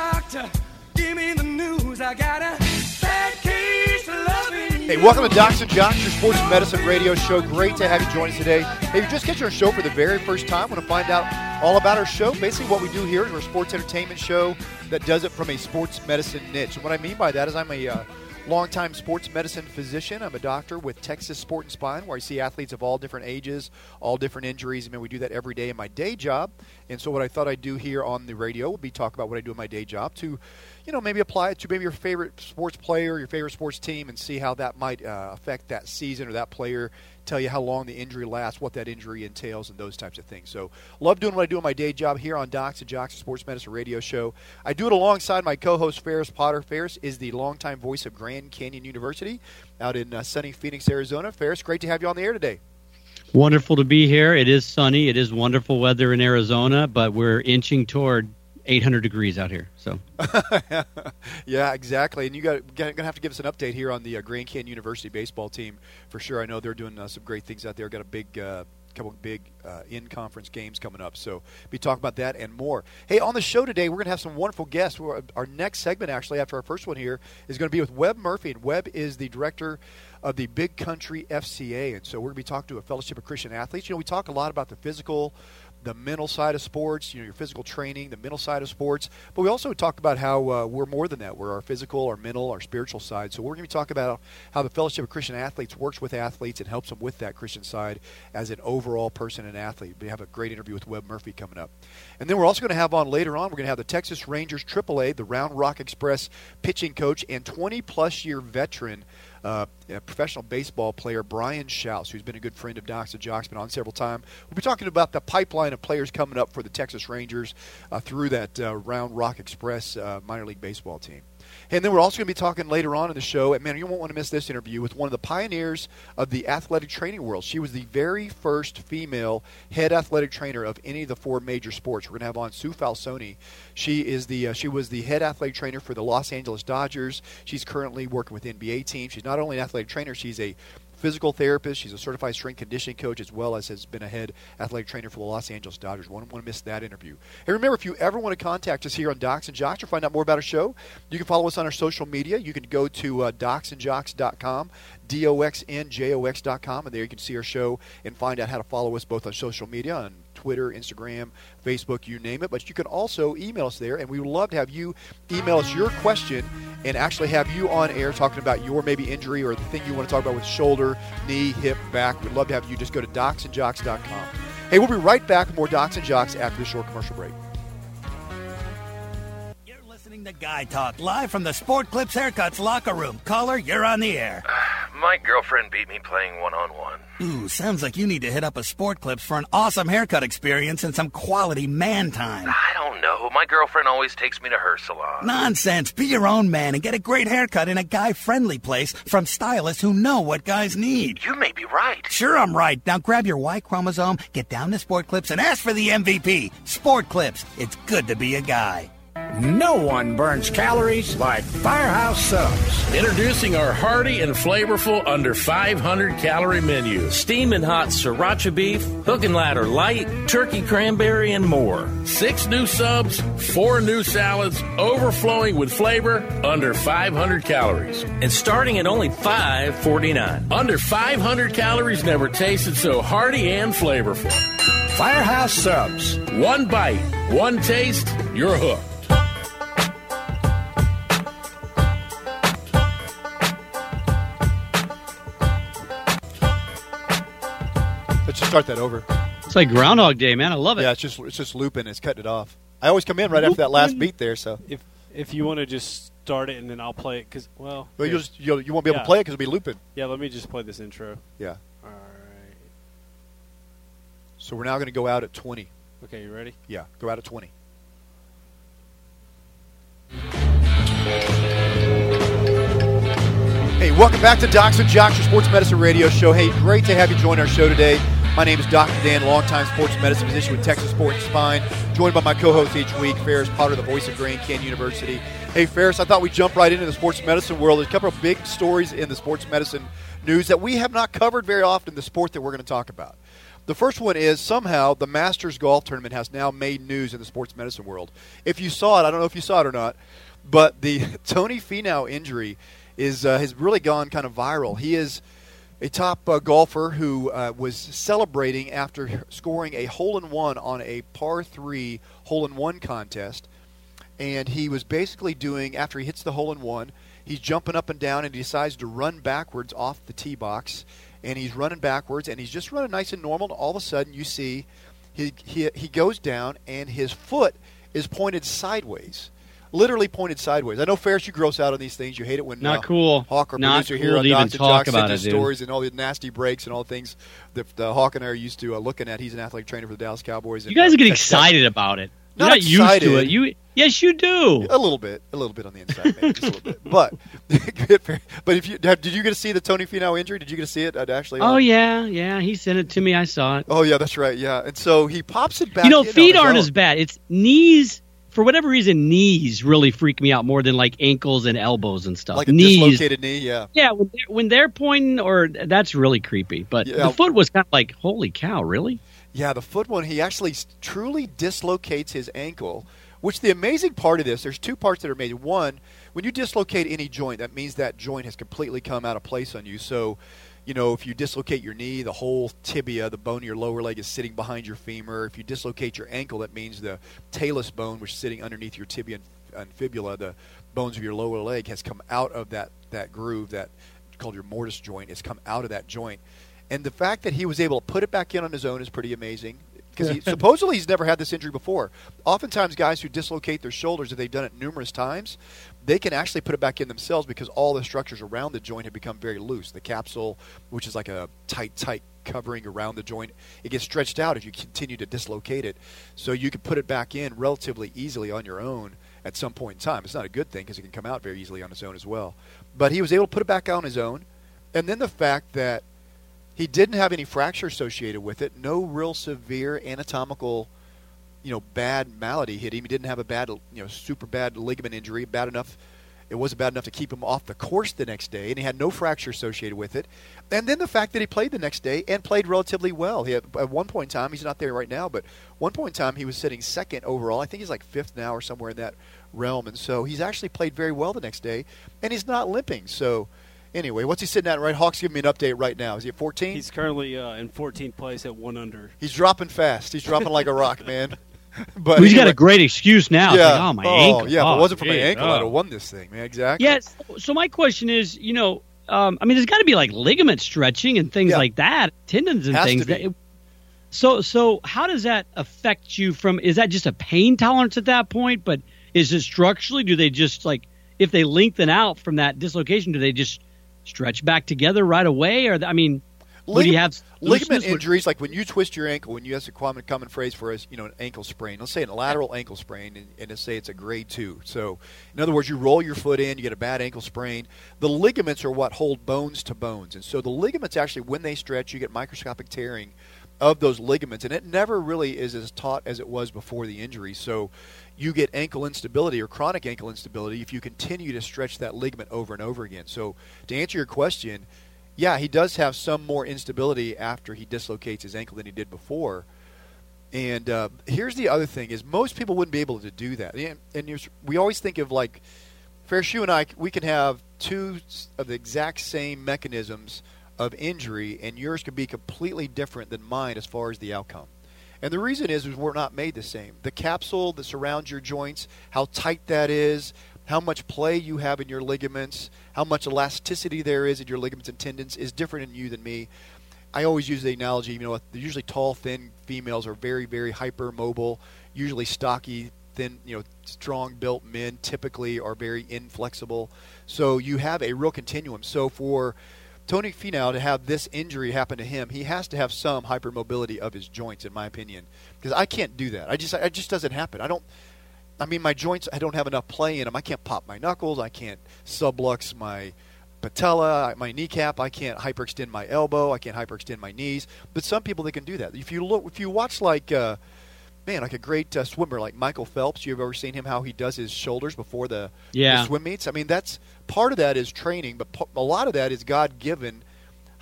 doctor, give me the news. I got a bad case loving Hey, welcome to Docs and Jocks, your sports medicine radio show. Great to have you join us today. Hey, if you just catching our show for the very first time, want to find out all about our show. Basically, what we do here is we're a sports entertainment show that does it from a sports medicine niche. And what I mean by that is I'm a uh, longtime sports medicine physician. I'm a doctor with Texas Sport and Spine, where I see athletes of all different ages, all different injuries. I mean, we do that every day in my day job. And so, what I thought I'd do here on the radio would be talk about what I do in my day job to, you know, maybe apply it to maybe your favorite sports player, your favorite sports team, and see how that might uh, affect that season or that player. Tell you how long the injury lasts, what that injury entails, and those types of things. So, love doing what I do in my day job here on Docs and Jocks, Sports Medicine Radio Show. I do it alongside my co-host Ferris Potter. Ferris is the longtime voice of Grand Canyon University out in uh, sunny Phoenix, Arizona. Ferris, great to have you on the air today. Wonderful to be here. It is sunny. It is wonderful weather in Arizona, but we're inching toward 800 degrees out here. So, yeah, exactly. And you got going to have to give us an update here on the uh, Grand Canyon University baseball team for sure. I know they're doing uh, some great things out there. Got a big. Uh, couple big uh, in-conference games coming up, so be talking about that and more. Hey, on the show today, we're going to have some wonderful guests. We're, our next segment, actually, after our first one here, is going to be with Webb Murphy, and Webb is the director of the Big Country FCA, and so we're going to be talking to a Fellowship of Christian Athletes. You know, we talk a lot about the physical the mental side of sports, you know, your physical training, the mental side of sports. But we also talk about how uh, we're more than that. We're our physical, our mental, our spiritual side. So we're going to be talking about how the Fellowship of Christian Athletes works with athletes and helps them with that Christian side as an overall person and athlete. We have a great interview with Webb Murphy coming up. And then we're also going to have on later on, we're going to have the Texas Rangers AAA, the Round Rock Express pitching coach and 20 plus year veteran uh, professional baseball player Brian Shouse, who's been a good friend of Docs and Jocks, been on several times. We'll be talking about the pipeline of players coming up for the Texas Rangers uh, through that uh, Round Rock Express uh, minor league baseball team. And then we're also going to be talking later on in the show, and man, you won't want to miss this interview with one of the pioneers of the athletic training world. She was the very first female head athletic trainer of any of the four major sports. We're going to have on Sue Falsone. She is the uh, she was the head athletic trainer for the Los Angeles Dodgers. She's currently working with NBA teams. She's not only an athletic trainer, she's a physical therapist. She's a certified strength conditioning coach as well as has been a head athletic trainer for the Los Angeles Dodgers. Won't want to miss that interview. And remember, if you ever want to contact us here on Docs and Jocks or find out more about our show, you can follow us on our social media. You can go to uh, docsandjocks.com, D-O-X-N-J-O-X.com, and there you can see our show and find out how to follow us both on social media, on Twitter, Instagram, Facebook, you name it. But you can also email us there, and we would love to have you email us your question and actually have you on air talking about your maybe injury or the thing you want to talk about with shoulder, knee, hip, back. We'd love to have you just go to docsandjocks.com. Hey, we'll be right back with more Docs and Jocks after this short commercial break. To Guy Talk live from the Sport Clips Haircuts locker room. Caller, you're on the air. My girlfriend beat me playing one on one. Ooh, sounds like you need to hit up a Sport Clips for an awesome haircut experience and some quality man time. I don't know. My girlfriend always takes me to her salon. Nonsense. Be your own man and get a great haircut in a guy friendly place from stylists who know what guys need. You may be right. Sure, I'm right. Now grab your Y chromosome, get down to Sport Clips, and ask for the MVP. Sport Clips. It's good to be a guy. No one burns calories like Firehouse Subs. Introducing our hearty and flavorful under 500 calorie menu. Steaming hot sriracha beef, hook and ladder light, turkey cranberry, and more. Six new subs, four new salads, overflowing with flavor, under 500 calories. And starting at only $5.49. Under 500 calories never tasted so hearty and flavorful. Firehouse Subs. One bite, one taste, you're hooked. Start that over. it's like Groundhog Day, man. I love it. Yeah, it's just it's just looping. It's cutting it off. I always come in right after that last beat there. So, If if you want to just start it and then I'll play it because well, well, you'll just you'll, you won't be able Yeah. to play it because it'll be looping. yeah. Let me just play this intro. Yeah. All right. So we're now going to go out at twenty. Okay, you ready? Yeah, go out at twenty. Hey, welcome back to Docs and Jocks, your sports medicine radio show. Hey, great to have you join our show today. My name is Dr. Dan, longtime sports medicine physician with Texas Sports Spine, joined by my co-host each week, Ferris Potter, the voice of Grand Canyon University. Hey, Ferris, I thought we'd jump right into the sports medicine world. There's a couple of big stories in the sports medicine news that we have not covered very often, the sport that we're going to talk about. The first one is somehow the Masters Golf Tournament has now made news in the sports medicine world. If you saw it, I don't know if you saw it or not, but the Tony Finau injury is uh, has really gone kind of viral. He is a top uh, golfer who uh, was celebrating after scoring a hole in one on a par three hole in one contest, and he was basically doing after he hits the hole in one, he's jumping up and down and he decides to run backwards off the tee box, and he's running backwards and he's just running nice and normal. And all of a sudden, you see he he he goes down and his foot is pointed sideways literally pointed sideways. I know Ferris, you gross out on these things. You hate it when Not uh, cool. Hawk, our Not producer cool here on Docs talk about us stories and all the nasty breaks and all the things that uh, Hawk and I are used to uh, looking at. He's an athletic trainer for the Dallas Cowboys. You guys and, get uh, excited about it. You're Not not used to it. You yes, you do. A little bit, a little bit on the inside, maybe just a little bit. But, but if you did you get to see the Tony Finau injury? Did you get to see it? uh, Actually, Oh on- yeah, yeah. He sent it to me. I saw it. Oh yeah, that's right. Yeah, and so he pops it back. you know, feet aren't own. as bad. It's knees. For whatever reason, knees really freak me out more than like ankles and elbows and stuff. like a knees, dislocated knee. Yeah, yeah, when they're, when they're pointing, or that's really creepy. But Yeah. the foot was kind of like, holy cow, really? Yeah, the foot one, he actually truly dislocates his ankle. Which the amazing part of this, there's two parts that are made. One, when you dislocate any joint, that means that joint has completely come out of place on you. So, you know, if you dislocate your knee, the whole tibia, the bone of your lower leg, is sitting behind your femur. If you dislocate your ankle, that means the talus bone, which is sitting underneath your tibia and, and fibula, the bones of your lower leg, has come out of that, that groove, that called your mortise joint, has come out of that joint. And the fact that he was able to put it back in on his own is pretty amazing. Because he, supposedly he's never had this injury before. Oftentimes, guys who dislocate their shoulders, if they've done it numerous times, they can actually put it back in themselves because all the structures around the joint have become very loose. The capsule, which is like a tight, tight covering around the joint, it gets stretched out if you continue to dislocate it. So you can put it back in relatively easily on your own at some point in time. It's not a good thing because it can come out very easily on its own as well. But he was able to put it back on his own. And then the fact that he didn't have any fracture associated with it, no real severe anatomical, you know, bad malady hit him. He didn't have a bad, you know, super bad ligament injury, bad enough. It wasn't bad enough to keep him off the course the next day, and he had no fracture associated with it. And then the fact that he played the next day and played relatively well. He had, at one point in time, he's not there right now, but one point in time he was sitting second overall. I think he's like fifth now or somewhere in that realm. And so he's actually played very well the next day, and he's not limping. So anyway, what's he sitting at? Right, Hawks giving me an update right now. Is he at 14? He's currently uh, in 14th place at one under. He's dropping fast. He's dropping like a rock, man. But Well, he's got a great excuse now. Yeah. like, oh, my ankle. Yeah, if Oh, it wasn't for my ankle, I'd oh. have won this thing, man. Exactly. Yes. So my question is, you know, um, I mean, there's got to be like ligament stretching and things Yeah. like that, tendons and Has things. That, so, so how does that affect you? From is that just a pain tolerance at that point? But is it structurally? Do they just like if they lengthen out from that dislocation? Do they just stretch back together right away? Or I mean, have ligament injuries like when you twist your ankle when you have a common common phrase for us you know an ankle sprain let's say a lateral ankle sprain and, and let's say it's a grade two. So in other words you roll your foot in you get a bad ankle sprain. The ligaments are what hold bones to bones. And so the ligaments actually when they stretch you get microscopic tearing of those ligaments. And it never really is as taut as it was before the injury. So you get ankle instability or chronic ankle instability if you continue to stretch that ligament over and over again. So to answer your question yeah, he does have some more instability after he dislocates his ankle than he did before. And uh, here's the other thing: is most people wouldn't be able to do that. And, and we always think of like, you and I, we can have two of the exact same mechanisms of injury, and yours could be completely different than mine as far as the outcome. And the reason is, is we're not made the same. The capsule that surrounds your joints, how tight that is, how much play you have in your ligaments, how much elasticity there is in your ligaments and tendons is different in you than me. I always use the analogy, you know, usually tall, thin females are very, very hypermobile. Usually stocky, thin, you know, strong built men typically are very inflexible. So you have a real continuum. So for Tony Finau to have this injury happen to him, he has to have some hypermobility of his joints, in my opinion, because I can't do that. I just, it just doesn't happen. I don't. I mean, my joints, I don't have enough play in them. I can't pop my knuckles. I can't sublux my patella, my kneecap. I can't hyperextend my elbow. I can't hyperextend my knees. But some people they can do that. If you look, if you watch like, uh, man, like a great uh, swimmer like Michael Phelps, you've ever seen him how he does his shoulders before the, the swim meets? I mean, that's part of that is training, but p- a lot of that is God given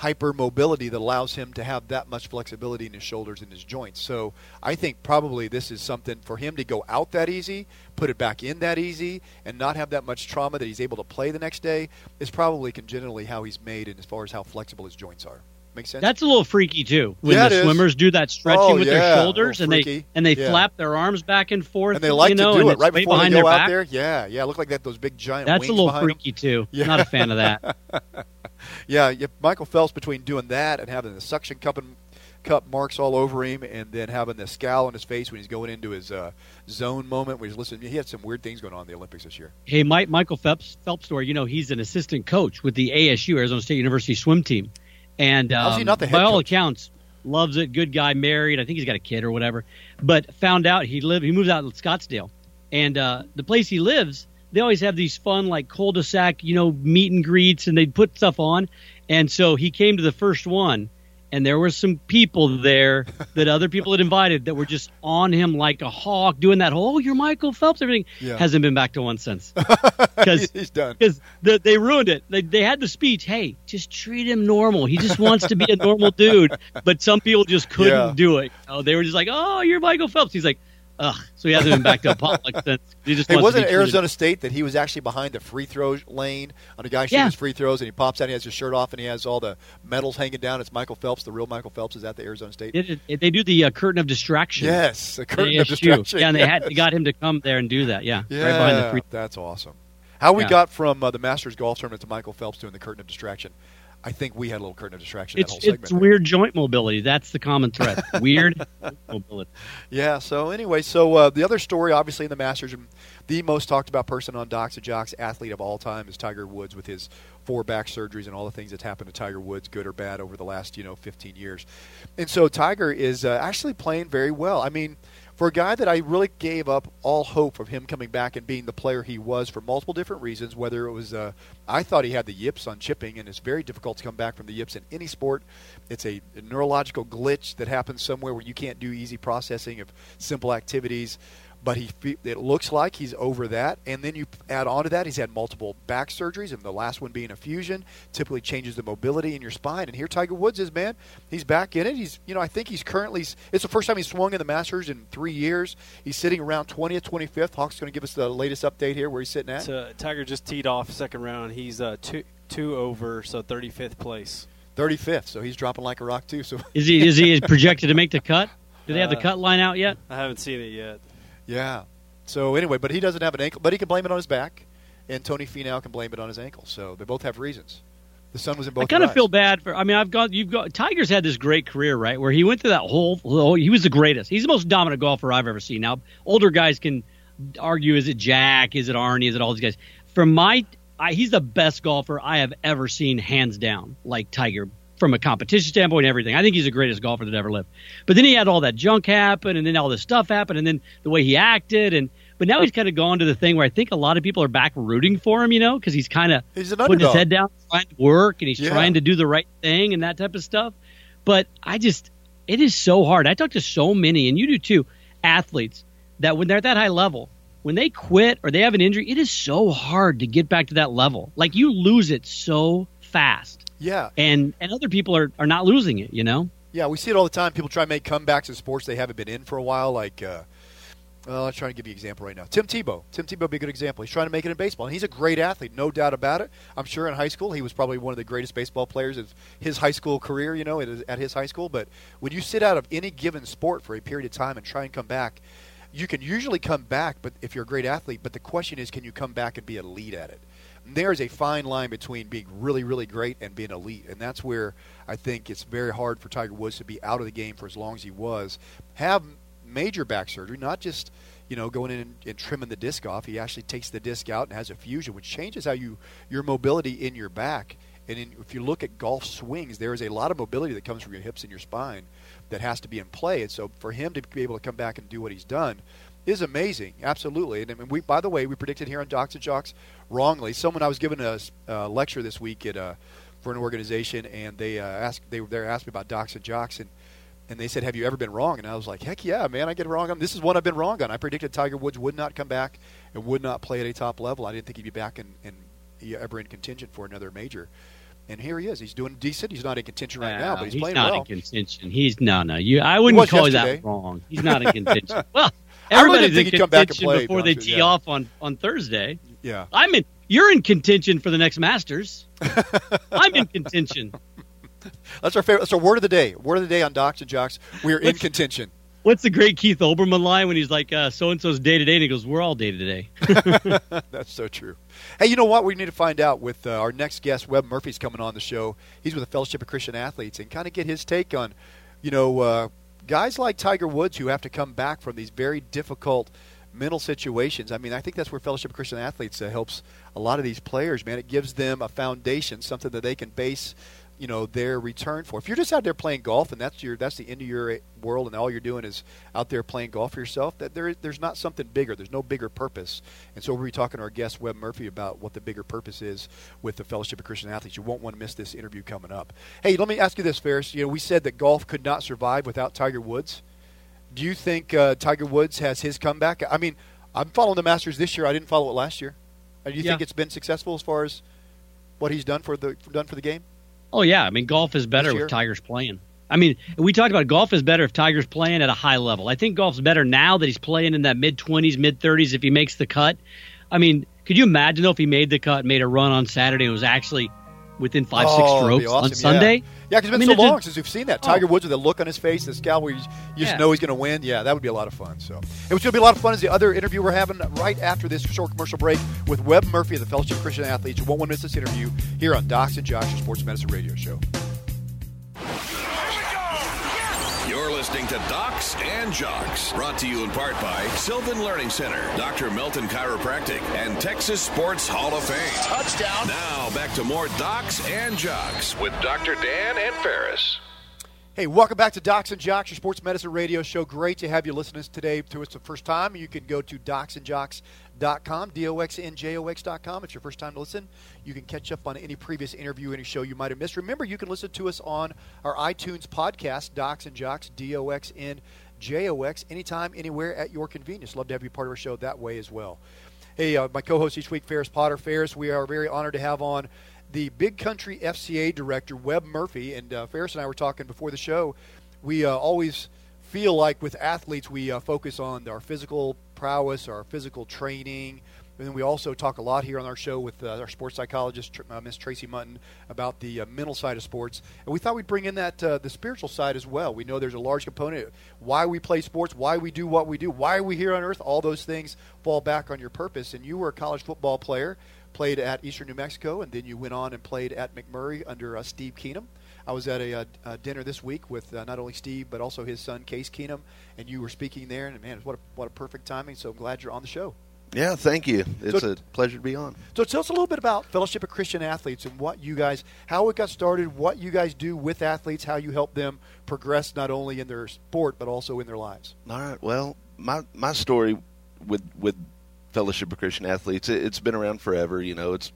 hypermobility that allows him to have that much flexibility in his shoulders and his joints. So I think probably this is something for him to go out that easy, put it back in that easy, and not have that much trauma that he's able to play the next day is probably congenitally how he's made and as far as how flexible his joints are. That's a little freaky too. When Yeah, the is. swimmers do that stretching Oh, with yeah, their shoulders and they and they Yeah. flap their arms back and forth, and they like you know, to do it right before they behind go their out back. there. Yeah, yeah. Look like that. those big giant That's a little freaky too. Yeah. Not a fan of that. Yeah, Michael Phelps between doing that and having the suction cup and cup marks all over him, and then having the scowl on his face when he's going into his uh, zone moment where he's listening. He had some weird things going on in the Olympics this year. Hey, Mike, Michael Phelps, Phelps story. You know, he's an assistant coach with the ASU, Arizona State University swim team, and um, not the head by all coach? accounts, loves it. Good guy, married. I think he's got a kid or whatever. But found out he lived. He moves out in Scottsdale, and uh, the place he lives, they always have these fun like cul-de-sac, you know, meet and greets, and they'd put stuff on. And so he came to the first one, and there were some people there that other people had invited that were just on him like a hawk, doing that whole "Oh, you're Michael Phelps." Everything Yeah. hasn't been back to one since because he's done. because the, they ruined it. They, they had the speech. Hey, just treat him normal. He just wants to be a normal dude. But some people just couldn't Yeah. do it. You know, they were just like, "Oh, you're Michael Phelps." He's like, "Ugh." So he hasn't been back to a public since. He just Hey, wasn't it treated- Arizona State that he was actually behind the free throw lane on a guy shooting Yeah. his free throws, and he pops out, and he has his shirt off, and he has all the medals hanging down. It's Michael Phelps, the real Michael Phelps, is at the Arizona State. It- it- they do the uh, curtain of distraction. Yes, the curtain of distraction. Yeah, and they had they got him to come there and do that. Yeah, Yeah, right behind the free. that's awesome. How we Yeah. got from uh, the Masters golf tournament to Michael Phelps doing the curtain of distraction, I think we had a little curtain of distraction. It's that whole it's weird joint mobility. That's the common thread. Weird mobility. Yeah. So anyway, so uh, the other story, obviously in the Masters, the most talked about person on Docs and Jocks athlete of all time is Tiger Woods with his four back surgeries and all the things that's happened to Tiger Woods, good or bad, over the last you know 15 years. And so Tiger is uh, actually playing very well. I mean. For a guy that I really gave up all hope of him coming back and being the player he was for multiple different reasons, whether it was uh, I thought he had the yips on chipping, and it's very difficult to come back from the yips in any sport. It's a, a neurological glitch that happens somewhere where you can't do easy processing of simple activities. But he, it looks like he's over that. And then you add on to that, he's had multiple back surgeries, and the last one being a fusion, typically changes the mobility in your spine. And here Tiger Woods is, man. He's back in it. He's, you know, I think he's currently. It's the first time he's swung in the Masters in three years. He's sitting around 20th, 25th. Hawk's going to give us the latest update here where he's sitting at. So Tiger just teed off second round. He's uh, two two over, so 35th place. 35th, so he's dropping like a rock too. So Is he is he projected to make the cut? Do they have the Uh, cut line out yet? I haven't seen it yet. Yeah. So anyway, but he doesn't have an ankle, but he can blame it on his back, and Tony Finau can blame it on his ankle. So they both have reasons. The sun was in both. I kind of feel bad for. I mean, I've got you've got Tiger's had this great career, right? Where he went through that whole. He was the greatest. He's the most dominant golfer I've ever seen. Now, older guys can argue: is it Jack? Is it Arnie? Is it all these guys? From my, I, he's the best golfer I have ever seen, hands down. Like Tiger, from a competition standpoint, and everything. I think he's the greatest golfer that ever lived. But then he had all that junk happen, and then all this stuff happened, and then the way he acted, and but now he's kind of gone to the thing where I think a lot of people are back rooting for him, you know, because he's kind of He's putting his head down, trying to work, and he's Yeah. trying to do the right thing and that type of stuff. But I just, it is so hard. I talk to so many, and you do too, athletes that when they're at that high level, when they quit or they have an injury, it is so hard to get back to that level. Like you lose it so fast, Yeah, and and other people are are not losing it. You know, yeah, we see it all the time. People try to make comebacks in sports they haven't been in for a while. Like, uh, well, I'm trying to give you an example right now. Tim Tebow. Tim Tebow would be a good example. He's trying to make it in baseball, and he's a great athlete, no doubt about it. I'm sure in high school he was probably one of the greatest baseball players of his high school career. You know, at his, at his high school. But when you sit out of any given sport for a period of time and try and come back, you can usually come back. But if you're a great athlete, but the question is, can you come back and be elite at it? There's a fine line between being really, really great and being elite, and that's where I think it's very hard for Tiger Woods to be out of the game for as long as he was. Have major back surgery, not just you know going in and, and trimming the disc off. He actually takes the disc out and has a fusion, which changes how you your mobility in your back. And in, if you look at golf swings, there is a lot of mobility that comes from your hips and your spine that has to be in play. And so for him to be able to come back and do what he's done is amazing, absolutely. And we by the way, we predicted here on Docs and Jocks wrongly. Someone I was giving a uh, lecture this week at uh, for an organization, and they uh, asked they they asked me about Docs and Jocks, and and they said, "Have you ever been wrong?" And I was like, "Heck yeah, man! I get wrong on this is one I've been wrong on. I predicted Tiger Woods would not come back and would not play at a top level. I didn't think he'd be back and and ever in contention for another major." And here he is. He's doing decent. He's not in contention right now, but he's, he's playing not well. in contention. He's no, no. You, I wouldn't call yesterday. that wrong. He's not in contention. well, everybody's in he'd come back and contention play, before they tee you. off on on Thursday. Yeah. I'm in. You're in contention for the next Masters. I'm in contention. That's our favorite. That's our word of the day. Word of the day on Docs and Jocks. We are in contention. What's the great Keith Olbermann line when he's like, "So and so's day to day," and he goes, "We're all day to day." That's so true. Hey, you know what? We need to find out with uh, our next guest, Webb Murphy's coming on the show. He's with the Fellowship of Christian Athletes and kind of get his take on, you know, uh, guys like Tiger Woods who have to come back from these very difficult mental situations. I mean, I think that's where Fellowship of Christian Athletes uh, helps a lot of these players, man. It gives them a foundation, something that they can base you know their return for. If you're just out there playing golf and that's your that's the end of your world and all you're doing is out there playing golf for yourself, that there there's not something bigger. There's no bigger purpose. And so we'll be talking to our guest Webb Murphy about what the bigger purpose is with the Fellowship of Christian Athletes. You won't want to miss this interview coming up. Hey, let me ask you this, Ferris. You know, we said that golf could not survive without Tiger Woods. Do you think uh, Tiger Woods has his comeback? I mean, I'm following the Masters this year. I didn't follow it last year. Do you Yeah. think it's been successful as far as what he's done for the done for the game? Oh yeah, I mean golf is better with Tiger's playing. I mean, we talked about golf is better if Tiger's playing at a high level. I think golf's better now that he's playing in that mid twenties, mid thirties if he makes the cut. I mean, could you imagine though if he made the cut, made a run on Saturday, and was actually within five, Oh, six strokes awesome, on. Sunday? Yeah, because it's been mean, so it's just- long since we've seen that. Tiger Oh. Woods with the look on his face, the scowl where you, you just Yeah. know he's going to win. Yeah, that would be a lot of fun. So, and what's going to be a lot of fun is the other interview we're having right after this short commercial break with Webb Murphy of the Fellowship of Christian Athletes. You won't want to miss this interview here on Docs and Jocks, your Sports Medicine Radio Show. Listening to Docs and Jocks, brought to you in part by Sylvan Learning Center, Dr. Melton Chiropractic, and Texas Sports Hall of Fame. Touchdown. Now back to more Docs and Jocks with Dr. Dan and Ferris. Hey, welcome back to Docs and Jocks, your sports medicine radio show. Great to have you listening today to us the first time. You can go to docsandjocks.com, D-O-X-N-J-O-X.com. It's your first time to listen. You can catch up on any previous interview, any show you might have missed. Remember, you can listen to us on our iTunes podcast, Docs and Jocks, D-O-X-N-J-O-X, anytime, anywhere at your convenience. Love to have you part of our show that way as well. Hey, uh, my co-host each week, Ferris Potter. Ferris, we are very honored to have on the Big Country FCA director, Webb Murphy. And uh, Ferris and I were talking before the show. We uh, always feel like with athletes, we uh, focus on our physical prowess, our physical training. And then we also talk a lot here on our show with uh, our sports psychologist, Tr- uh, Miss Tracy Mutton, about the uh, mental side of sports. And we thought we'd bring in that uh, the spiritual side as well. We know there's a large component why we play sports, why we do what we do, why are we here on earth. All those things fall back on your purpose. And you were a college football player played at Eastern New Mexico, and then you went on and played at McMurry under uh, Steve Keenum. I was at a, uh uh dinner this week with uh, not only Steve but also his son Case Keenum, and you were speaking there. And man, what a, what a perfect timing! So I'm glad you're on the show. Yeah, thank you. It's So- a pleasure to be on. So tell us a little bit about Fellowship of Christian Athletes and what you guys, how it got started, what you guys do with athletes, how you help them progress not only in their sport but also in their lives. All right. Well, my my story with with Fellowship of Christian Athletes, it, it's been around forever. You know, it's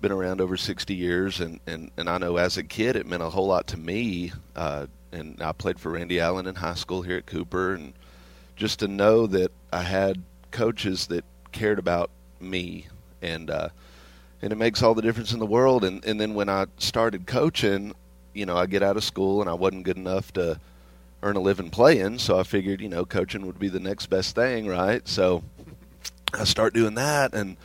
been around over 60 years, and, and, and I know as a kid it meant a whole lot to me. Uh, and I played for Randy Allen in high school here at Cooper, and just to know that I had coaches that cared about me, and uh, and it makes all the difference in the world. And and then when I started coaching, you know, I get out of school and I wasn't good enough to earn a living playing, so I figured, you know, coaching would be the next best thing, right? So I start doing that, and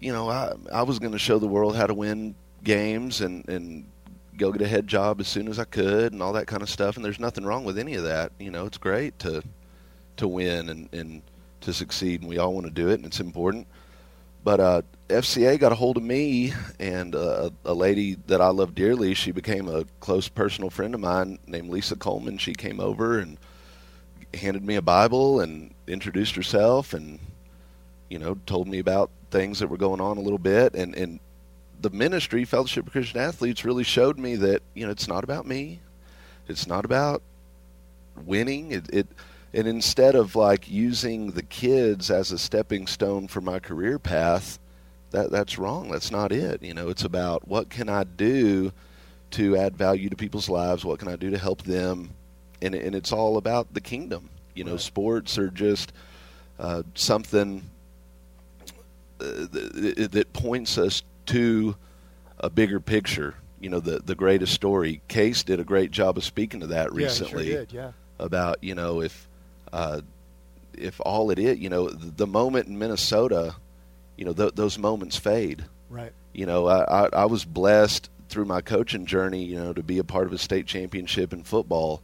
you know, I I was going to show the world how to win games and and go get a head job as soon as I could and all that kind of stuff. And there's nothing wrong with any of that. You know, it's great to to win and and to succeed, and we all want to do it, and it's important. But uh, FCA got a hold of me, and uh, a lady that I love dearly. She became a close personal friend of mine named Lisa Coleman. She came over and handed me a Bible and introduced herself, and you know, told me about things that were going on a little bit. And and the ministry, Fellowship of Christian Athletes, really showed me that you know it's not about me. It's not about winning. It, it and instead of like using the kids as a stepping stone for my career path, that that's wrong. That's not it. You know, it's about what can I do to add value to people's lives? What can I do to help them? And and it's all about the kingdom. You know, sports are just uh, something that, that points us to a bigger picture. You know, the the greatest story. Case did a great job of speaking to that recently. Yeah, he sure did, yeah. about you know if uh, if all it is, you know, the, the moment in Minnesota, you know, th- those moments fade. Right. You know, I, I, I was blessed through my coaching journey, you know, to be a part of a state championship in football.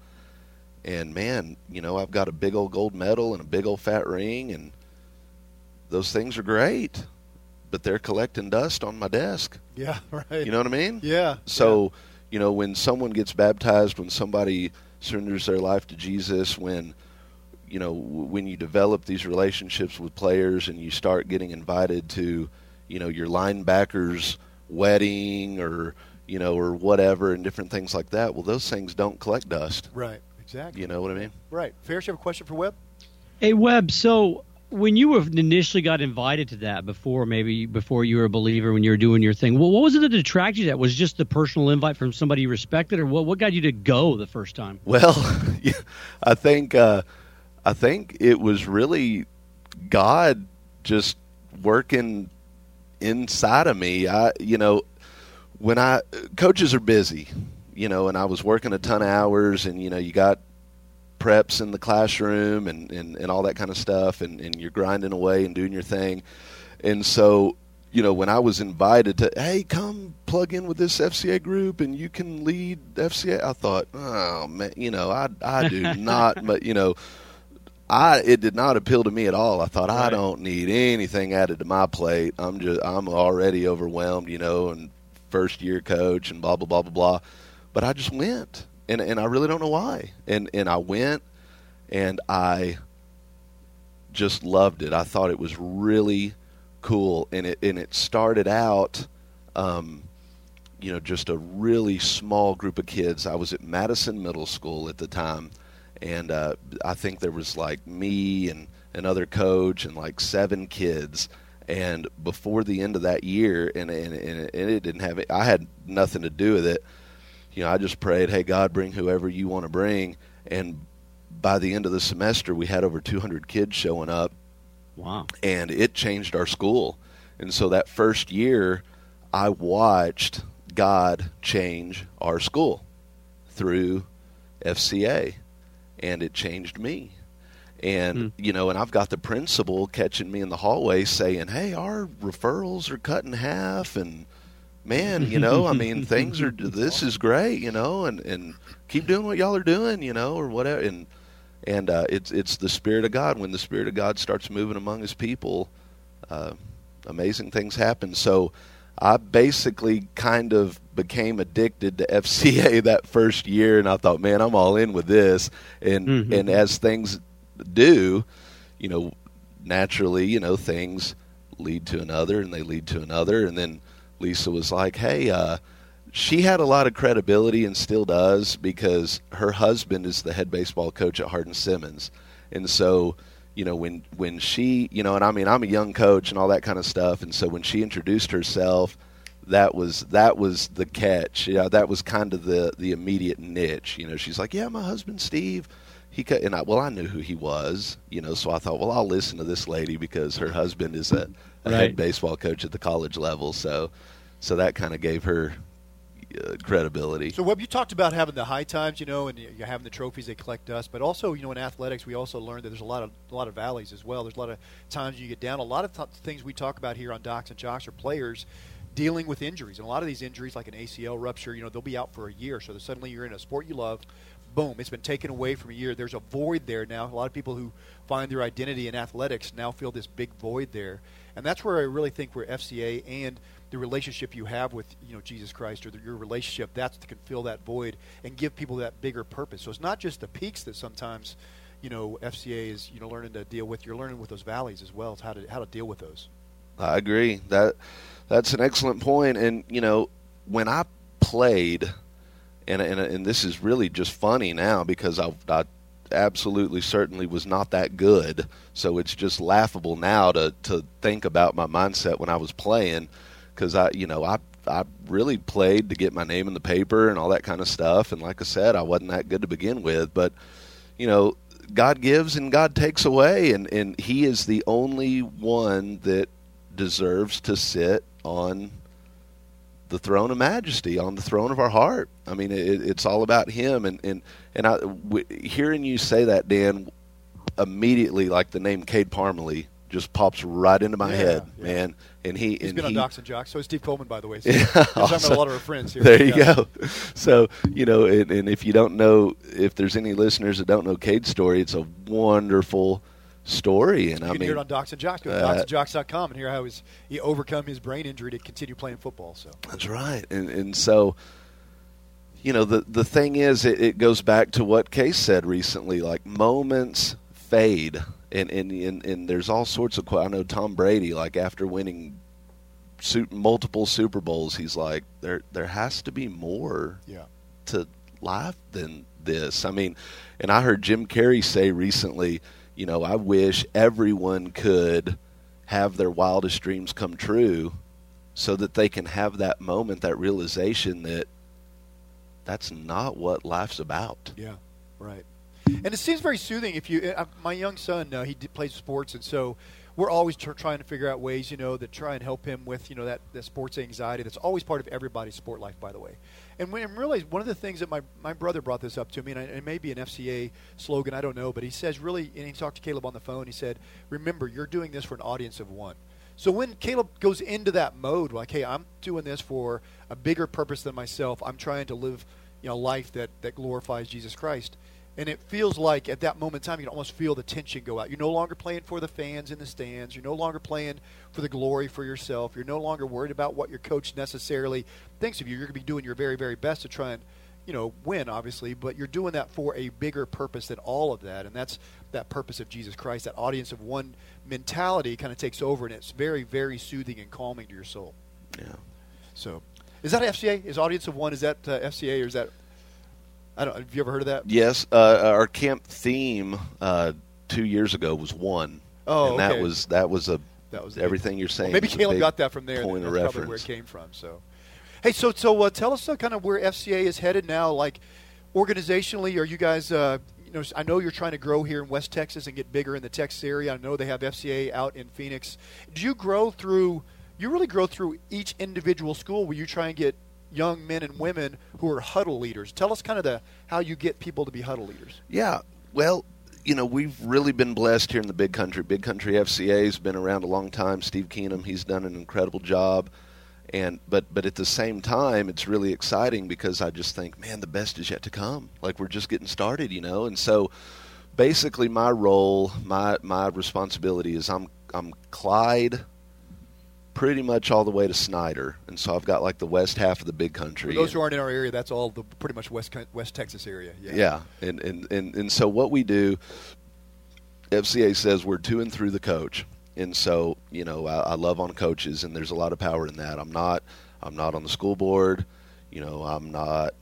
And man, you know, I've got a big old gold medal and a big old fat ring, and those things are great, but they're collecting dust on my desk. Yeah, right. You know what I mean? Yeah. So, you know, when someone gets baptized, when somebody surrenders their life to Jesus, when you know, when you develop these relationships with players and you start getting invited to, you know, your linebacker's wedding or, you know, or whatever and different things like that, well, those things don't collect dust. Right. Exactly. You know what I mean? Right. Ferris, you have a question for Webb? Hey Webb, so when you were initially got invited to that before maybe before you were a believer when you were doing your thing, what was it that attracted you? to That was just the personal invite from somebody you respected, or what? What got you to go the first time? Well, I think uh, I think it was really God just working inside of me. I, you know, when I coaches are busy, you know, and I was working a ton of hours, and you know, you got preps in the classroom and, and, and all that kind of stuff, and, and you're grinding away and doing your thing, and so you know, when I was invited to, hey, come plug in with this FCA group and you can lead FCA, I thought, oh man, you know, I I do not, but you know, I it did not appeal to me at all. I thought I don't need anything added to my plate. I'm just I'm already overwhelmed, you know, and first year coach and blah blah blah blah blah. But I just went, and and I really don't know why. And and I went, and I just loved it. I thought it was really cool, and it and it started out. Um, you know, just a really small group of kids. I was at Madison Middle School at the time, and uh, I think there was like me and another coach and like seven kids. And before the end of that year, and and, and it didn't have I had nothing to do with it. You know, I just prayed, "Hey God, bring whoever you want to bring." And by the end of the semester, we had over 200 kids showing up. Wow! And it changed our school. And so that first year, I watched God change our school through FCA, and it changed me. And hmm. you know, and I've got the principal catching me in the hallway saying, "Hey, our referrals are cut in half," and man, you know, I mean, things are this is great, you know, and and keep doing what y'all are doing, you know, or whatever. And and uh, it's it's the spirit of God. When the spirit of God starts moving among His people, uh, amazing things happen. So I basically kind of became addicted to FCA that first year, and I thought, man, I'm all in with this. And Mhm. and as things do, you know, naturally, you know, things lead to another, and they lead to another, and then Lisa was like, hey. uh she had a lot of credibility and still does because her husband is the head baseball coach at Hardin Simmons. And so, you know, when when she, you know, and I mean, I'm a young coach and all that kind of stuff, and so when she introduced herself, that was that was the catch. You know, that was kind of the the immediate niche. You know, she's like, "Yeah, my husband Steve." He cut, and I, well, I knew who he was, you know, so I thought, well, I'll listen to this lady because her husband is a, a Right. head baseball coach at the college level. So, so that kind of gave her uh, credibility. So, Webb, you talked about having the high times, you know, and you're having the trophies they collect dust, but also, you know, in athletics, we also learned that there's a lot of a lot of valleys as well. There's a lot of times you get down. A lot of th- things we talk about here on Docs and Jocks are players dealing with injuries, and a lot of these injuries, like an ACL rupture, you know, they'll be out for a year. So suddenly you're in a sport you love. Boom! It's been taken away from a year. There's a void there now. A lot of people who find their identity in athletics now feel this big void there, and that's where I really think where FCA and the relationship you have with you know Jesus Christ or the, your relationship that's to can fill that void and give people that bigger purpose. So it's not just the peaks that sometimes you know FCA is you know learning to deal with. You're learning with those valleys as well. It's how to how to deal with those. I agree. That that's an excellent point. And you know, when I played, and and and this is really just funny now because I, I absolutely certainly was not that good. So it's just laughable now to to think about my mindset when I was playing, because I you know I I really played to get my name in the paper and all that kind of stuff. And like I said, I wasn't that good to begin with, but you know. God gives and God takes away, and, and He is the only one that deserves to sit on the throne of majesty, on the throne of our heart. I mean, it, it's all about Him. And and and I, w- hearing you say that, Dan, immediately like the name Cade Parmalee just pops right into my Yeah, head, yeah. man. And he He's and been he, on Docs and Jocks. So is Steve Coleman, by the way. So Yeah, he's talking about awesome. a lot of our friends here. There you Yeah. go. So you know, and, and if you don't know, if there's any listeners that don't know Cade's story, it's a wonderful story, and You I can mean, hear it on Docs and Jocks. Go to uh, docsandjocks.com and hear how he's, he overcome his brain injury to continue playing football. So That's right, and and so, you know, the the thing is, it, it goes back to what Case said recently. Like moments fade, and and and, and there's all sorts of. I know Tom Brady, like after winning multiple Super Bowls, he's like, there there has to be more yeah, to life than this. I mean, and I heard Jim Carrey say recently, you know, I wish everyone could have their wildest dreams come true so that they can have that moment, that realization that that's not what life's about. Yeah, right. And it seems very soothing if you. Uh, my young son, uh, he d- plays sports, and so we're always tr- trying to figure out ways, you know, that try and help him with, you know, that, that sports anxiety. That's always part of everybody's sport life, by the way. And when and realize one of the things that my my brother brought this up to me, and I- it may be an FCA slogan, I don't know, but he says really, and he talked to Caleb on the phone. He said, "Remember, you're doing this for an audience of one." So when Caleb goes into that mode, like, "Hey, I'm doing this for a bigger purpose than myself. I'm trying to live, you know, life that that glorifies Jesus Christ." And it feels like at that moment in time, you can almost feel the tension go out. You're no longer playing for the fans in the stands. You're no longer playing for the glory for yourself. You're no longer worried about what your coach necessarily thinks of you. You're going to be doing your very, very best to try and, you know, win, obviously, but you're doing that for a bigger purpose than all of that. And that's that purpose of Jesus Christ. That audience of one mentality kind of takes over, and it's very, very soothing and calming to your soul. Yeah. So, is that FCA? Is audience of one? Is that uh, FCA or is that? I don't. Have you ever heard of that? Yes, uh, our camp theme uh, two years ago was one. Oh, and that was that was a That was everything big- you're saying. Well, maybe Caleb got that from there. Point of reference. probably where it came from. So, hey, so so uh, tell us uh, kind of where FCA is headed now. Like organizationally, are you guys? Uh, you know, I know you're trying to grow here in West Texas and get bigger in the Texas area. I know they have FCA out in Phoenix. Do you grow through? You really grow through each individual school Will you try and get young men and women who are huddle leaders. Tell us kind of the how you get people to be huddle leaders. Yeah. Well, you know, we've really been blessed here in the Big Country. Big Country FCA has been around a long time. Steve Keenum, he's done an incredible job. And but but at the same time, it's really exciting because I just think, man, the best is yet to come. Like we're just getting started, you know. And so, basically, my role, my my responsibility is I'm I'm Clyde, pretty much all the way to Snyder, and so I've got like the west half of the Big Country. For those who aren't in our area, that's all the pretty much West West Texas area. Yeah. yeah, and, and and and so what we do, FCA says we're to and through the coach, and so you know I, I love on coaches, and there's a lot of power in that. I'm not I'm not on the school board, you know I'm not.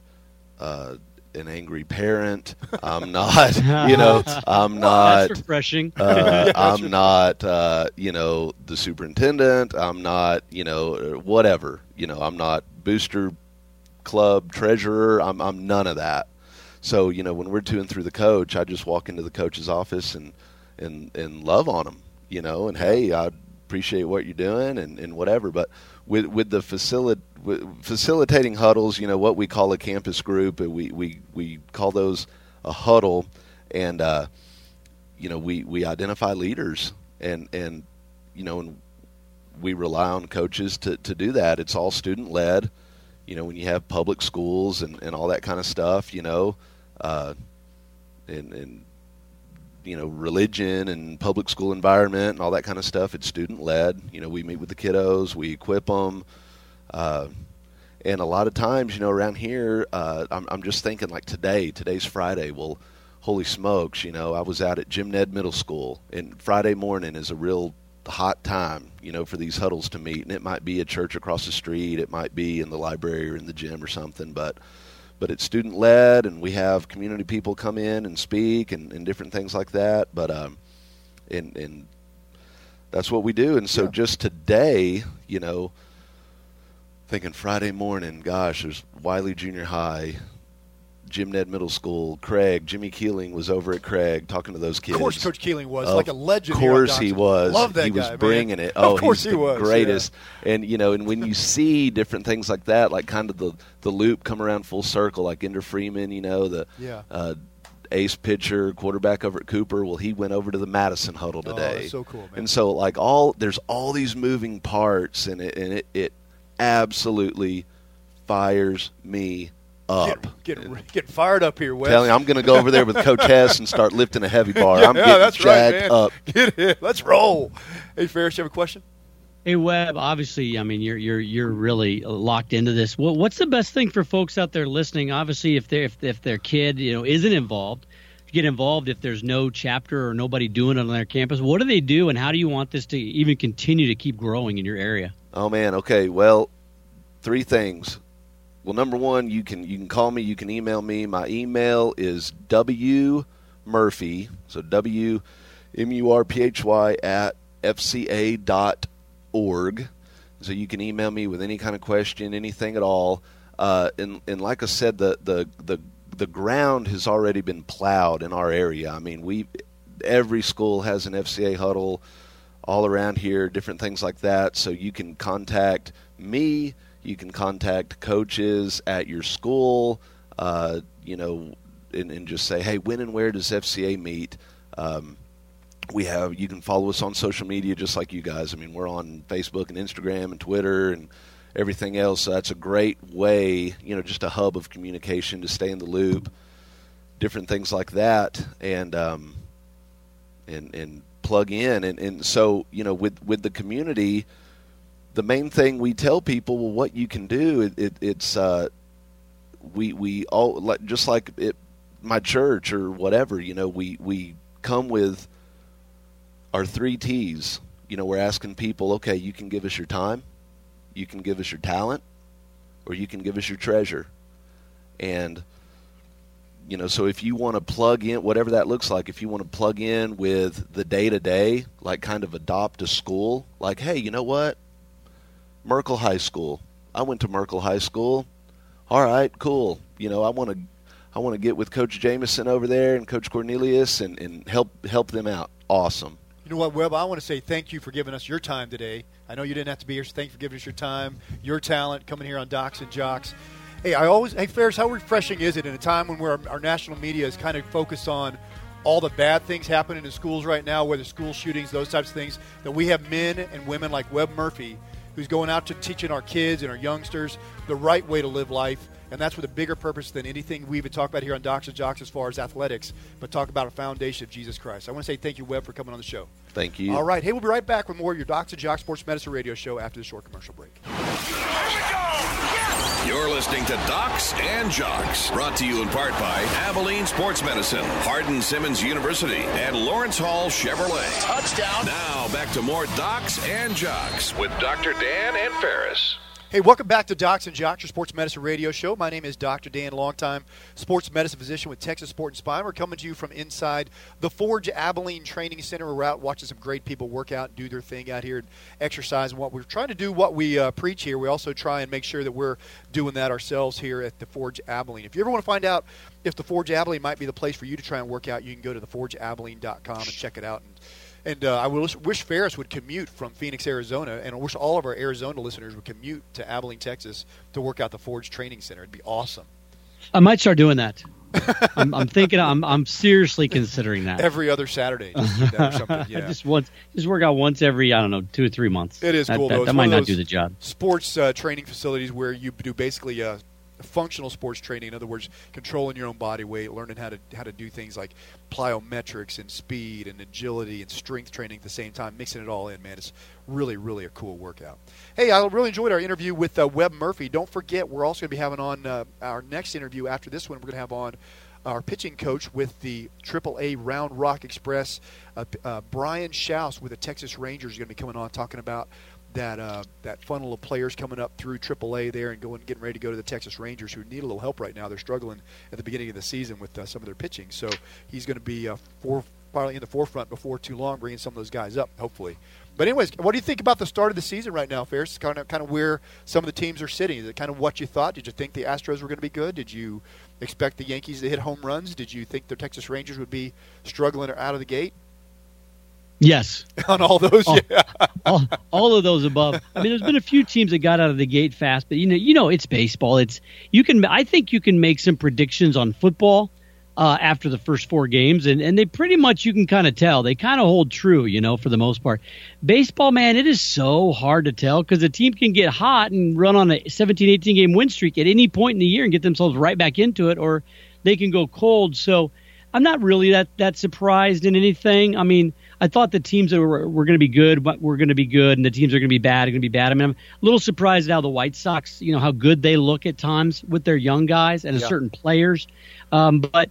Uh, an angry parent. I'm not, you know, I'm not. That's refreshing. Uh, I'm not, uh, you know, the superintendent. I'm not, you know, whatever. You know, I'm not booster club treasurer. I'm, I'm none of that. So, you know, when we're and through the coach, I just walk into the coach's office and and and love on him. You know, and hey, I appreciate what you're doing and, and whatever. But with with the facili- with facilitating huddles, you know, what we call a campus group, we we we call those a huddle, and uh, you know, we we identify leaders and and you know, and we rely on coaches to to do that. It's all student led. You know, when you have public schools and and all that kind of stuff, you know, uh, and and you know religion and public school environment and all that kind of stuff. It's student led you know we meet with the kiddos we equip them uh, and a lot of times you know around here uh, I'm, I'm just thinking like today today's friday. Well holy smokes you know i was out at jim ned middle school and friday morning is a real hot time you know for these huddles to meet. And it might be a church across the street. It might be in the library or in the gym or something. But but it's student led and we have community people come in and speak and, and different things like that. But um and and that's what we do. And so just today you know thinking friday morning gosh there's wylie junior high Jim Ned Middle School. Craig, Jimmy Keeling was over at Craig talking to those kids. Of course, Coach Keeling was Of like a legend. Of course, he was. Love that he guy. was man. bringing it. Oh, of course he's he the was. yeah. greatest. And you know, and when you see different things like that, like kind of the the loop come around full circle, like Ender Freeman, you know, the Yeah. uh, ace pitcher, quarterback over at Cooper. Well, he went over to the Madison huddle Oh, today. that's so cool, man. And so, like all there's all these moving parts, and it and it, it absolutely fires me up. Get, get, get fired up here, Wes. Telling you, I'm going to go over there with Coach Hess and start lifting a heavy bar. yeah, I'm getting that's right, jacked man. up. Get it. Let's roll. Hey, Ferris, you have a question? Hey Webb, obviously, I mean, you're you're you're really locked into this. What, what's the best thing for folks out there listening? Obviously, if they if if their kid you know isn't involved, get involved. If there's no chapter or nobody doing it on their campus, what do they do, and how do you want this to even continue to keep growing in your area? Oh man, okay. Well, three things. Well, number one, you can you can call me, you can email me. My email is w murphy, so w m u r p h y at fca dot org. So you can email me with any kind of question, anything at all. Uh, and and like I said, the the the the ground has already been plowed in our area. I mean, we every school has an FCA huddle all around here, different things like that. So you can contact me. You can contact coaches at your school. Uh, you know, and, and just say, hey, when and where does FCA meet? Um, we have you can follow us on social media just like you guys. I mean, we're on Facebook and Instagram and Twitter and everything else. So that's a great way, you know, just a hub of communication to stay in the loop, different things like that, and um, and and plug in. And, and so you know, with with the community, the main thing we tell people, well, what you can do, it, it, it's uh, we we all like just like it, my church or whatever. You know, we we come with our three T's. You know, we're asking people, okay, you can give us your time, you can give us your talent, or you can give us your treasure. And you know, so if you want to plug in whatever that looks like, if you want to plug in with the day to day, like kind of adopt a school, like, hey, you know what? Merkel High School. I went to Merkel High School. All right, cool. You know, I want to I want to get with Coach Jamison over there and Coach Cornelius and, and help help them out. Awesome. You know what, Webb? I want to say thank you for giving us your time today. I know you didn't have to be here, so thank you for giving us your time, your talent, coming here on Docs and Jocks. Hey, I always, hey, Ferris, how refreshing is it in a time when we're, our national media is kind of focused on all the bad things happening in schools right now, whether school shootings, those types of things, that we have men and women like Webb Murphy who's going out to teaching our kids and our youngsters the right way to live life. And that's with a bigger purpose than anything we even talk about here on Docs and Jocks as far as athletics, but talk about a foundation of Jesus Christ. I want to say thank you, Webb, for coming on the show. Thank you. All right. Hey, we'll be right back with more of your Docs and Jocks Sports Medicine Radio Show after the short commercial break. You're listening to Docs and Jocks, brought to you in part by Abilene Sports Medicine, Hardin Simmons University, and Lawrence Hall Chevrolet. Touchdown. Now back to more Docs and Jocks with Dr. Dan and Ferris. Hey, welcome back to Docs and Jocks, your sports medicine radio show. My name is Dr. Dan, longtime sports medicine physician with Texas Sport and Spine. We're coming to you from inside the Forge Abilene Training Center. We're out watching some great people work out and do their thing out here and exercise. And what we're trying to do, what we uh, preach here, we also try and make sure that we're doing that ourselves here at the Forge Abilene. If you ever want to find out if the Forge Abilene might be the place for you to try and work out, you can go to theforgeabilene.com and check it out. And and uh, I wish, wish Ferris would commute from Phoenix, Arizona, and I wish all of our Arizona listeners would commute to Abilene, Texas, to work out the Forge Training Center. It'd be awesome. I might start doing that. I'm, I'm thinking. I'm I'm seriously considering that. Every other Saturday, just that or something. Yeah. just once, just work out once every I don't know two or three months. It is that, cool That, though. that might not do the job. Sports uh, training facilities where you do basically uh, functional sports training. In other words, controlling your own body weight, learning how to how to do things like plyometrics and speed and agility and strength training at the same time, mixing it all in. Man, it's really really a cool workout. Hey, I really enjoyed our interview with uh, Webb Murphy. Don't forget, we're also going to be having on uh, our next interview after this one. We're going to have on our pitching coach with the AAA Round Rock Express, uh, uh, Brian Shouse with the Texas Rangers, is going to be coming on talking about that uh, that funnel of players coming up through AAA there and going getting ready to go to the Texas Rangers, who need a little help right now. They're struggling at the beginning of the season with uh, some of their pitching, so he's going to be uh, probably in the forefront before too long, bringing some of those guys up, hopefully. But anyways, what do you think about the start of the season right now, Ferris? Kind of, kind of where some of the teams are sitting. Is it kind of what you thought? Did you think the Astros were going to be good? Did you expect the Yankees to hit home runs? Did you think the Texas Rangers would be struggling or out of the gate? Yes. On all those, all, yeah. all, all of those above. I mean, there's been a few teams that got out of the gate fast, but you know, you know, it's baseball. It's you can. I think you can make some predictions on football uh, after the first four games, and, and they pretty much you can kind of tell they kind of hold true, you know, for the most part. Baseball, man, it is so hard to tell because a team can get hot and run on a 17, 18 game win streak at any point in the year and get themselves right back into it, or they can go cold. So I'm not really that that surprised in anything. I mean. I thought the teams that were, were going to be good were going to be good, and the teams that are going to be bad are going to be bad. I mean, I'm a little surprised at how the White Sox, you know, how good they look at times with their young guys and Yeah. certain players. Um, but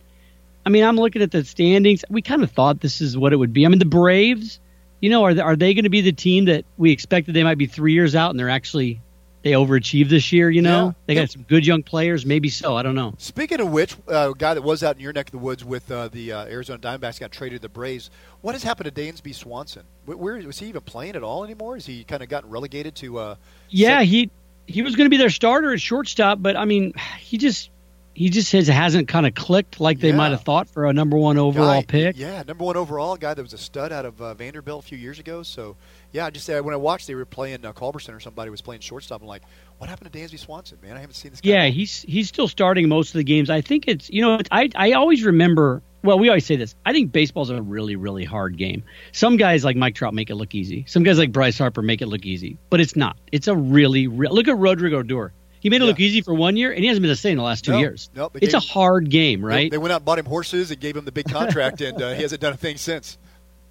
I mean, I'm looking at the standings. We kind of thought this is what it would be. I mean, the Braves, you know, are they, are they going to be the team that we expected they might be three years out, and they're actually they overachieved this year? You know, Yeah. they got some good young players. Maybe so. I don't know. Speaking of which, uh, a guy that was out in your neck of the woods with uh, the uh, Arizona Diamondbacks got traded to the Braves. What has happened to Dansby Swanson? Where, where was he even playing at all anymore? Is he kind of gotten relegated to? Uh, Yeah, he he was going to be their starter at shortstop, but I mean, he just he just has, hasn't kind of clicked like they Yeah. might have thought for a number one overall guy, pick. Yeah, number one overall guy that was a stud out of uh, Vanderbilt a few years ago. So yeah, I just uh, when I watched, they were playing uh, Culberson or somebody was playing shortstop. I'm like, what happened to Dansby Swanson? Man, I haven't seen this. guy. Yeah, he's he's still starting most of the games. I think it's you know it's, I I always remember. Well, we always say this. I think baseball's a really really hard game. Some guys like Mike Trout make it look easy. Some guys like Bryce Harper make it look easy, but it's not. It's a really real. Look at Rougned Odor. He made it look easy for one year, and he hasn't been the same the last two No, years. no, they it's a hard game, They- right? They, went out and bought him horses and gave him the big contract, and uh, he hasn't done a thing since.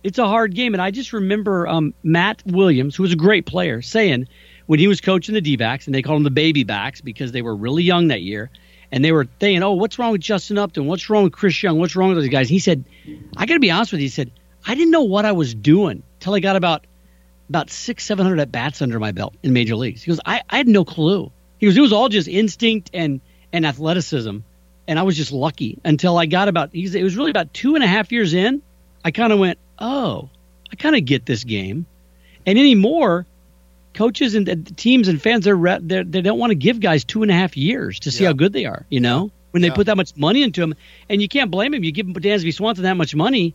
It's a hard game. And I just remember um, Matt Williams, who was a great player, saying when he was coaching the D backs, and they called them the baby backs because they were really young that year, and they were saying, Oh, what's wrong with Justin Upton? What's wrong with Chris Young? What's wrong with those guys? He said, I got to be honest with you. He said, I didn't know what I was doing till I got about about six, seven hundred at bats under my belt in major leagues. He goes, I, I had no clue. He goes, it was all just instinct and and athleticism, and I was just lucky until I got about. He's, it was really about two and a half years in. I kind of went, oh, I kind of get this game. And anymore, coaches and teams and fans they're, they're they don't want to give guys two and a half years to see Yeah. how good they are. You know, when they Yeah. put that much money into them, and you can't blame him. You give him Dansby Swanson that much money,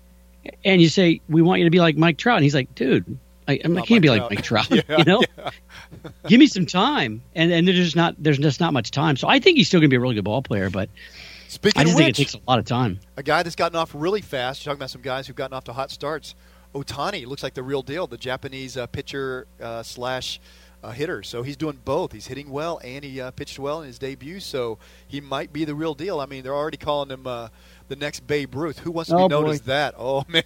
and you say we want you to be like Mike Trout, and he's like, dude. I, I can't be Mike like Trout. Mike Trout, Yeah, you know. Give me some time, and and there's just not there's just not much time. So I think he's still going to be a really good ball player, but Speaking I just of think which, it takes a lot of time. a guy that's gotten off really fast. You're talking about some guys who've gotten off to hot starts. Ohtani looks like the real deal, the Japanese uh, pitcher uh, slash uh, hitter. So he's doing both. He's hitting well and he uh, pitched well in his debut. So he might be the real deal. I mean, they're already calling him uh, the next Babe Ruth. Who wants to Oh, be known boy. as that? Oh man!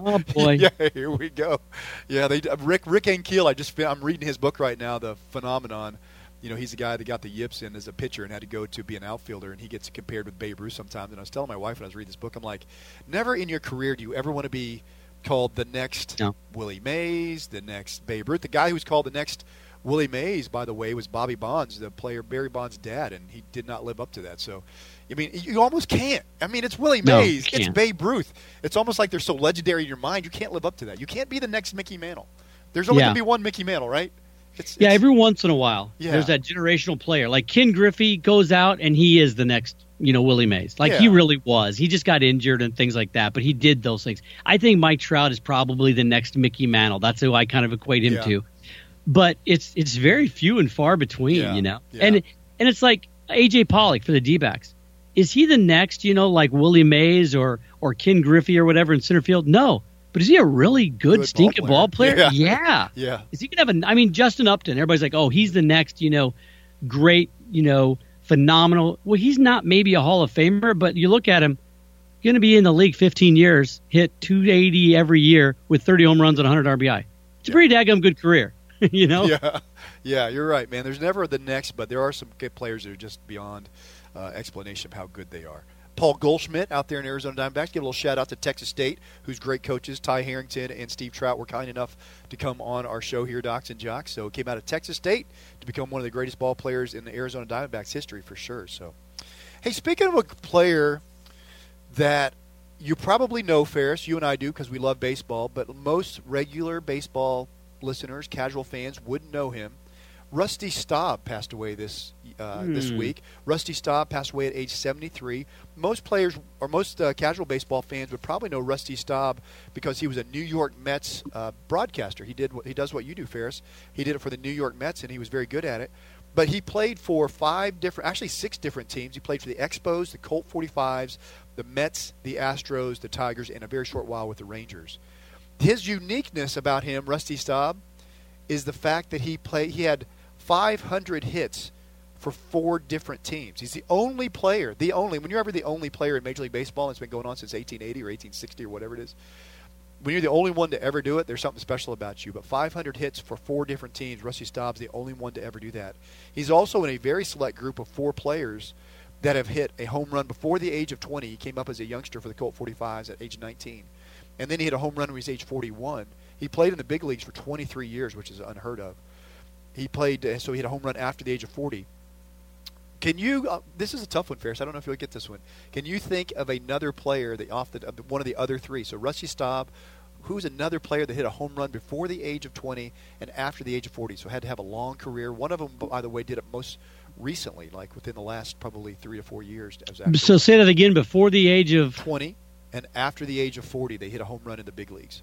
Oh, boy. yeah, here we go. Yeah, they uh, Rick Rick Ankiel. I just I'm reading his book right now, The Phenomenon. You know, he's the guy that got the yips in as a pitcher and had to go to be an outfielder, and he gets compared with Babe Ruth sometimes. And I was telling my wife when I was reading this book, I'm like, never in your career do you ever want to be called the next No. Willie Mays, the next Babe Ruth. The guy who was called the next Willie Mays, by the way, was Bobby Bonds, the player Barry Bonds' dad, and he did not live up to that. So, I mean, you almost can't. I mean, it's Willie No, Mays, it's. Babe Ruth. It's almost like they're so legendary in your mind, you can't live up to that. You can't be the next Mickey Mantle. There's only Yeah. going to be one Mickey Mantle, right? It's, Yeah, it's- every once in a while, Yeah. there's that generational player. Like Ken Griffey goes out and he is the next, you know, Willie Mays. Like he really was. He just got injured and things like that, but he did those things. I think Mike Trout is probably the next Mickey Mantle. That's who I kind of equate him Yeah. to. But it's it's very few and far between, Yeah. you know. Yeah. And and it's like AJ Pollock for the D-backs. Is he the next, you know, like Willie Mays or or Ken Griffey or whatever in center field? No. But is he a really good, Good ball stinking player. ball player? Yeah. yeah. yeah. Is he gonna have a? I mean, Justin Upton. Everybody's like, oh, he's the next, you know, great, you know, phenomenal. Well, he's not maybe a Hall of Famer, but you look at him, going to be in the league 15 years, hit 280 every year with 30 home runs and 100 RBI. It's a pretty daggum good career, you know. Yeah, yeah, you're right, man. There's never the next, but there are some good players that are just beyond uh, explanation of how good they are. Paul Goldschmidt out there in Arizona Diamondbacks. Give a little shout out to Texas State, whose great coaches Ty Harrington and Steve Trout were kind enough to come on our show here, Docs and Jocks. So came out of Texas State to become one of the greatest ball players in the Arizona Diamondbacks history for sure. So, hey, speaking of a player that you probably know, Ferris, you and I do because we love baseball, but most regular baseball listeners, casual fans, wouldn't know him. Rusty Staub passed away this uh, this Hmm. week. Rusty Staub passed away at age 73. Most players or most uh, casual baseball fans would probably know Rusty Staub because he was a New York Mets uh, broadcaster. He did what he does what you do, Ferris. He did it for the New York Mets, and he was very good at it. But he played for five different, actually six different teams. He played for the Expos, the Colt 45s, the Mets, the Astros, the Tigers, and a very short while with the Rangers. His uniqueness about him, Rusty Staub, is the fact that he played. He had 500 hits for four different teams. He's the only player, the only. When you're ever the only player in Major League Baseball, and it's been going on since 1880 or 1860 or whatever it is. When you're the only one to ever do it, there's something special about you. But 500 hits for four different teams. Rusty Staub's the only one to ever do that. He's also in a very select group of four players that have hit a home run before the age of 20. He came up as a youngster for the Colt 45s at age 19. And then he hit a home run when he was age 41. He played in the big leagues for 23 years, which is unheard of. He played, uh, so he had a home run after the age of 40. Can you? Uh, this is a tough one, Ferris. I don't know if you'll get this one. Can you think of another player that off the, one of the other three? So Rusty Staub, who's another player that hit a home run before the age of 20 and after the age of 40, so had to have a long career. One of them, by the way, did it most recently, like within the last probably three to four years. As So say that again. Before the age of 20 and after the age of 40, they hit a home run in the big leagues.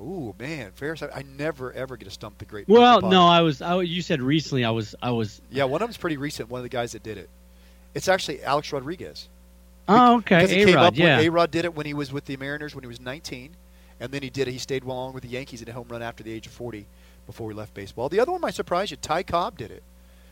Ooh man, Ferris! I, I never ever get to stump the great. well, no, I was. I, you said recently. I was. I was. Yeah, one of them's pretty recent. One of the guys that did it. It's actually Alex Rodriguez. Oh, okay. Because it came A-Rod, up when yeah. A Rod did it when he was with the Mariners when he was 19, and then he did it. He stayed along with the Yankees hit a home run after the age of 40 before he left baseball. The other one might surprise you. Ty Cobb did it.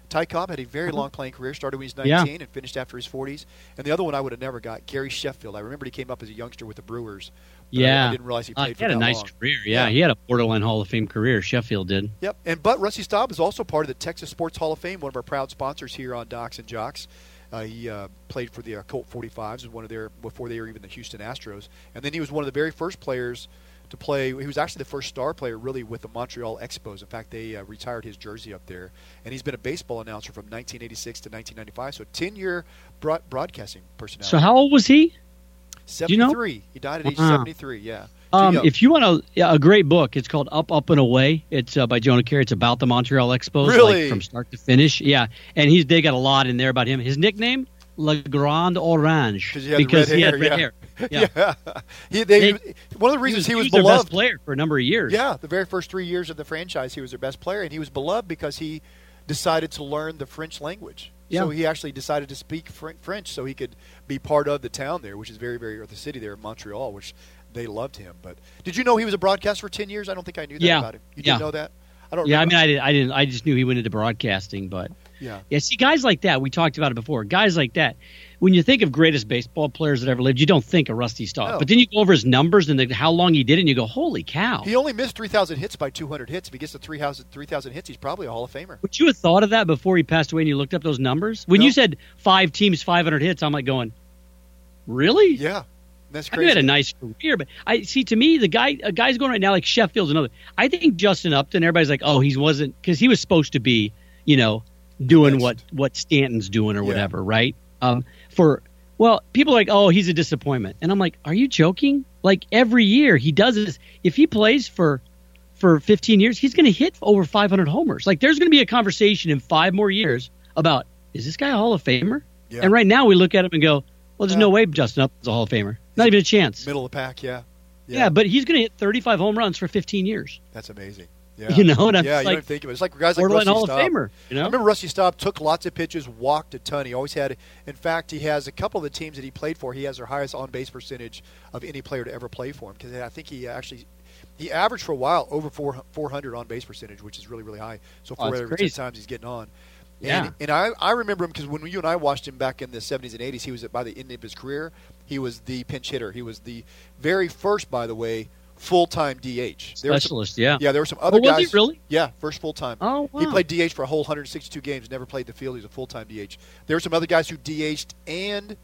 Ty Cobb had a very long playing career. Started when he was 19 Yeah. and finished after his 40s. And the other one I would have never got, Gary Sheffield. I remember he came up as a youngster with the Brewers. but I- Yeah, I, didn't realize he Uh, played for had a nice long. career. Yeah, he had a borderline Hall of Fame career. Sheffield did. Yep, and but Rusty Staub is also part of the Texas Sports Hall of Fame, one of our proud sponsors here on Docs and Jocks. Uh, he uh, played for the uh, Colt 45s, was one of their before they were even the Houston Astros, and then he was one of the very first players to play. He was actually the first star player really with the Montreal Expos. In fact, they uh, retired his jersey up there, and he's been a baseball announcer from 1986 to 1995. So 10 year broad- broadcasting personality. So how old was he? Do you know? 73. He died at age Wow. 73. Yeah. Um, if you want a, a great book, it's called Up, Up and Away. It's uh, by Jonah Keri. It's about the Montreal Expos, Really? like from start to finish. Yeah, and he's they got a lot in there about him. His nickname, Le Grand Orange, he had because red he hair, had red yeah. hair. Yeah. He, they, They- one of the reasons he was, their beloved. best player for a number of years. Yeah, the very first three years of the franchise, he was their best player, and he was beloved because he decided to learn the French language. Yeah. So he actually decided to speak French so he could be part of the town there, which is very, very, or the city there in Montreal, which they loved him. But did you know he was a broadcaster for ten years? I don't think I knew that Yeah. about him. You Yeah. didn't know that? I don't. Yeah, I mean, I, did, I didn't. I just knew he went into broadcasting, but Yeah. yeah. See, guys like that, we talked about it before. Guys like that, when you think of greatest baseball players that ever lived, you don't think of Rusty Staub. No. But then you go over his numbers and the, how long he did it, and you go, "Holy cow!" He only missed three thousand hits by two hundred hits. If he gets to 3,000 3,000 hits, he's probably a Hall of Famer. Would you have thought of that before he passed away and you looked up those numbers? When No. you said five teams, 500 hits, I'm like going, really? Yeah, that's I knew he had a nice career, but I see to me the guy, a guy's going right now like Sheffield's another. I think Justin Upton. Everybody's like, oh, he wasn't because he was supposed to be, you know, doing Next. what what Stanton's doing or Yeah. whatever, right? Um, for well, people are like, oh, he's a disappointment, and I'm like, are you joking? Like every year he does this. If he plays for for 15 years, he's going to hit over 500 homers. Like there's going to be a conversation in five more years about is this guy a Hall of Famer? Yeah. And right now we look at him and go, well, there's Yeah. no way Justin Upton's a Hall of Famer. Not even a chance. Middle of the pack, yeah. Yeah. but he's going to hit 35 home runs for 15 years. That's amazing. Yeah. You know, and I'm yeah, you like, don't think of it. It's like guys like Rusty Hall of Staub. Famer, you know? I remember Rusty Staub took lots of pitches, walked a ton. He always had. In fact, he has a couple of the teams that he played for. He has their highest on base percentage of any player to ever play for him because I think he actually he averaged for a while over four, 400 on base percentage, which is really really high. So Oh, four that's every times he's getting on. Yeah. And, and I, I remember him because when you and I watched him back in the 70s and 80s, he was by the end of his career, he was the pinch hitter. He was the very first, by the way, full time DH. There were some- Specialist, yeah. yeah, there were some oh, other Oh, was he guys. really? Yeah, first full time. Oh, wow. He played DH for a whole 162 games. Never played the field. He was a full time DH. There were some other guys who DH'd and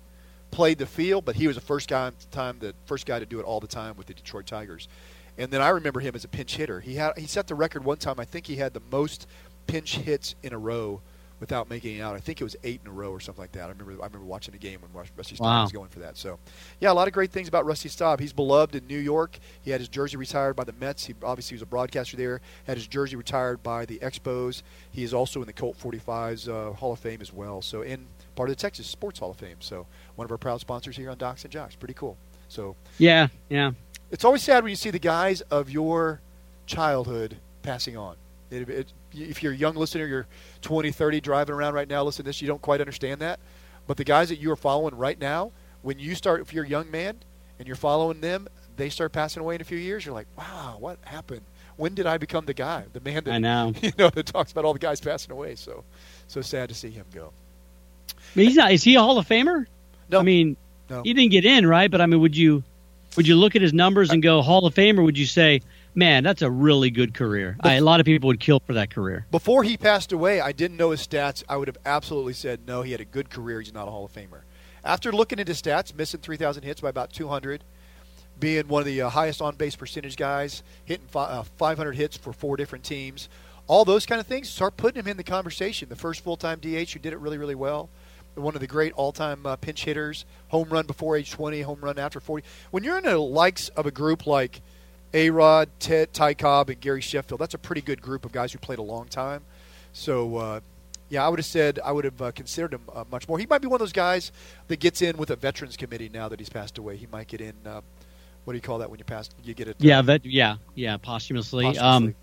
played the field, but he was the first guy time the first guy to do it all the time with the Detroit Tigers. And then I remember him as a pinch hitter. He had he set the record one time. I think he had the most pinch hits in a row without making it out. I think it was eight in a row or something like that. I remember I remember watching a game when Rusty Staub Wow. was going for that. So, yeah, a lot of great things about Rusty Staub. He's beloved in New York. He had his jersey retired by the Mets. He obviously was a broadcaster there. Had his jersey retired by the Expos. He is also in the Colt 45s uh, Hall of Fame as well. So, in part of the Texas Sports Hall of Fame. So, one of our proud sponsors here on Docs and Jocks. Pretty cool. So, Yeah, yeah. it's always sad when you see the guys of your childhood passing on. It, it, if you're a young listener, you're 20, 30, driving around right now, listening to this, you don't quite understand that. But the guys that you are following right now, when you start, if you're a young man and you're following them, they start passing away in a few years. You're like, wow, what happened? When did I become the guy, the man that I know. you know that talks about all the guys passing away? So, so sad to see him go. But he's not. Is he a Hall of Famer? No. I mean, No. he didn't get in, right? But I mean, would you would you look at his numbers and go Hall of Fame, or would you say, man, that's a really good career? I, a lot of people would kill for that career. Before he passed away, I didn't know his stats. I would have absolutely said no. He had a good career. He's not a Hall of Famer. After looking at his stats, missing 3,000 hits by about 200, being one of the uh, highest on base percentage guys, hitting fi- uh, 500 hits for four different teams, all those kind of things start putting him in the conversation. The first full time DH who did it really, really well. One of the great all time uh, pinch hitters, home run before age 20, home run after 40. When you're in the likes of a group like A Rod, Ted, Ty Cobb, and Gary Sheffield, that's a pretty good group of guys who played a long time. So, uh, yeah, I would have said I would have uh, considered him uh, much more. He might be one of those guys that gets in with a veterans committee now that he's passed away. He might get in. Uh, what do you call that when you pass? You get it. Yeah, that yeah, yeah, posthumously. Posthumously. Um,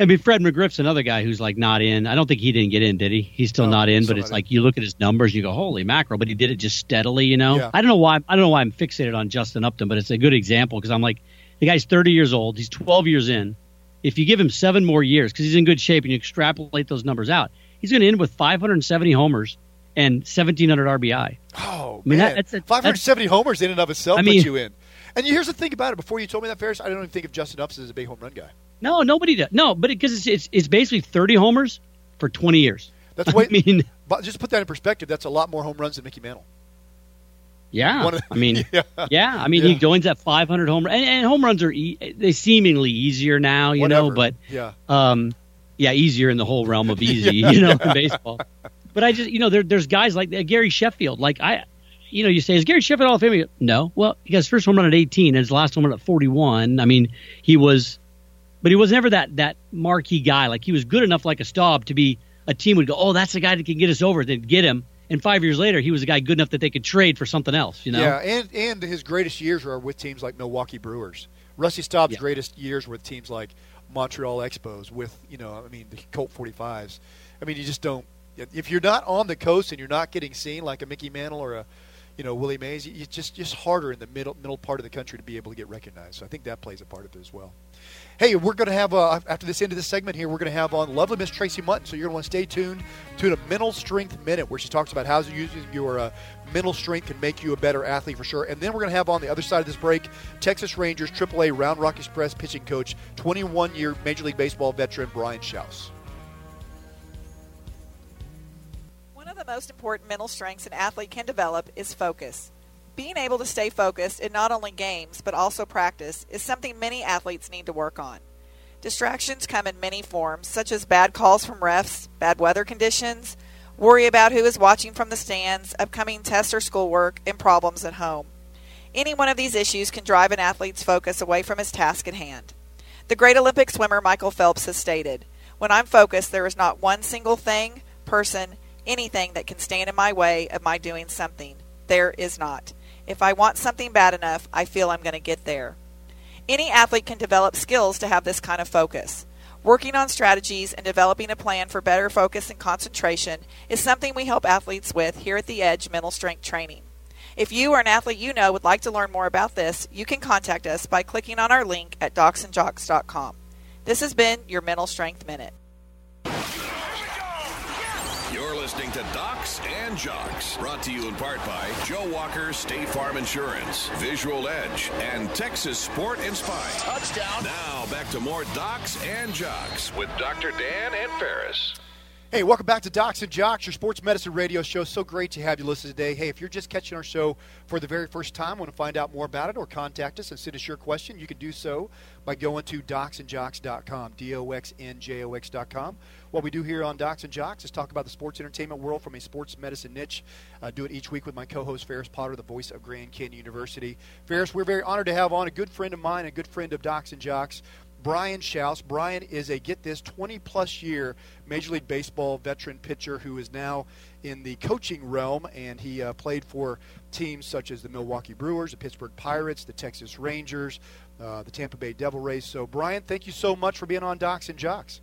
I mean, Fred McGriff's another guy who's like not in. I don't think he didn't get in, did he? He's still No, not in, but it's like you look at his numbers, and you go, "Holy mackerel!" But he did it just steadily, you know. Yeah. I don't know why. I don't know why I'm fixated on Justin Upton, but it's a good example because I'm like, the guy's 30 years old. He's 12 years in. If you give him seven more years, because he's in good shape, and you extrapolate those numbers out, he's going to end with 570 homers and 1,700 RBI. Oh I mean, man, that- that's a- 570 homers in and of itself I mean- puts you in. And here's the thing about it. Before you told me that, Ferris, I don't even think of Justin Upton as a big home run guy. No, nobody does. No, but because it's, it's it's basically 30 homers for 20 years. That's way. I mean, but just put that in perspective. That's a lot more home runs than Mickey Mantle. Yeah, I mean, Yeah. yeah, I mean, Yeah. he joins at 500 home and, and home runs are e- they seemingly easier now, you know, but Yeah. um, yeah, easier in the whole realm of easy, Yeah, you know, in baseball. But I just, you know, there, there's guys like uh, Gary Sheffield. Like I, you know, you say is Gary Sheffield Hall of Fame? No, well, he got his first home run at 18 and his last home run at 41. I mean, he was, but he was never that that marquee guy. Like he was good enough, like a Staub, to be a team would go, oh, that's the guy that can get us over. They'd get him, and five years later, he was a guy good enough that they could trade for something else. You know? Yeah, and and his greatest years are with teams like Milwaukee Brewers. Rusty Staub's Yeah. greatest years were with teams like Montreal Expos. With you know, I mean, the Colt 45s. I mean, you just don't. If you're not on the coast and you're not getting seen like a Mickey Mantle or a, you know, Willie Mays, it's just just harder in the middle middle part of the country to be able to get recognized. So I think that plays a part of it as well. Hey, we're going to have uh, after this end of this segment here, we're going to have on lovely Miss Tracy Mutton. So you're going to want to stay tuned to the Mental Strength Minute, where she talks about how using your uh, mental strength can make you a better athlete for sure. And then we're going to have on the other side of this break, Texas Rangers AAA Round Rock Express pitching coach, 21 year Major League Baseball veteran Brian Shouse. One of the most important mental strengths an athlete can develop is focus. Being able to stay focused in not only games but also practice is something many athletes need to work on. Distractions come in many forms, such as bad calls from refs, bad weather conditions, worry about who is watching from the stands, upcoming tests or schoolwork, and problems at home. Any one of these issues can drive an athlete's focus away from his task at hand. The great Olympic swimmer Michael Phelps has stated, When I'm focused, there is not one single thing, person, anything that can stand in my way of my doing something. There is not. If I want something bad enough, I feel I'm going to get there. Any athlete can develop skills to have this kind of focus. Working on strategies and developing a plan for better focus and concentration is something we help athletes with here at the Edge Mental Strength Training. If you or an athlete you know would like to learn more about this, you can contact us by clicking on our link at docsandjocks.com. This has been your Mental Strength Minute. Listening to Docs and Jocks, brought to you in part by Joe Walker State Farm Insurance, Visual Edge, and Texas Sport and Spine. Touchdown. Now back to more Docs and Jocks with Dr. Dan and Ferris. Hey, welcome back to Docs and Jocks, your sports medicine radio show. So great to have you listen today. Hey, if you're just catching our show for the very first time, want to find out more about it or contact us and send us your question, you can do so by going to docsandjocks.com, D-O-X-N-J-O-X.com. What we do here on Docs and Jocks is talk about the sports entertainment world from a sports medicine niche. Uh, do it each week with my co-host Ferris Potter, the voice of Grand Canyon University. Ferris, we're very honored to have on a good friend of mine, a good friend of Docs and Jocks, Brian Shouse. Brian is a, get this, 20 plus year Major League Baseball veteran pitcher who is now in the coaching realm, and he uh, played for teams such as the Milwaukee Brewers, the Pittsburgh Pirates, the Texas Rangers, uh, the Tampa Bay Devil Rays. So, Brian, thank you so much for being on Docs and Jocks.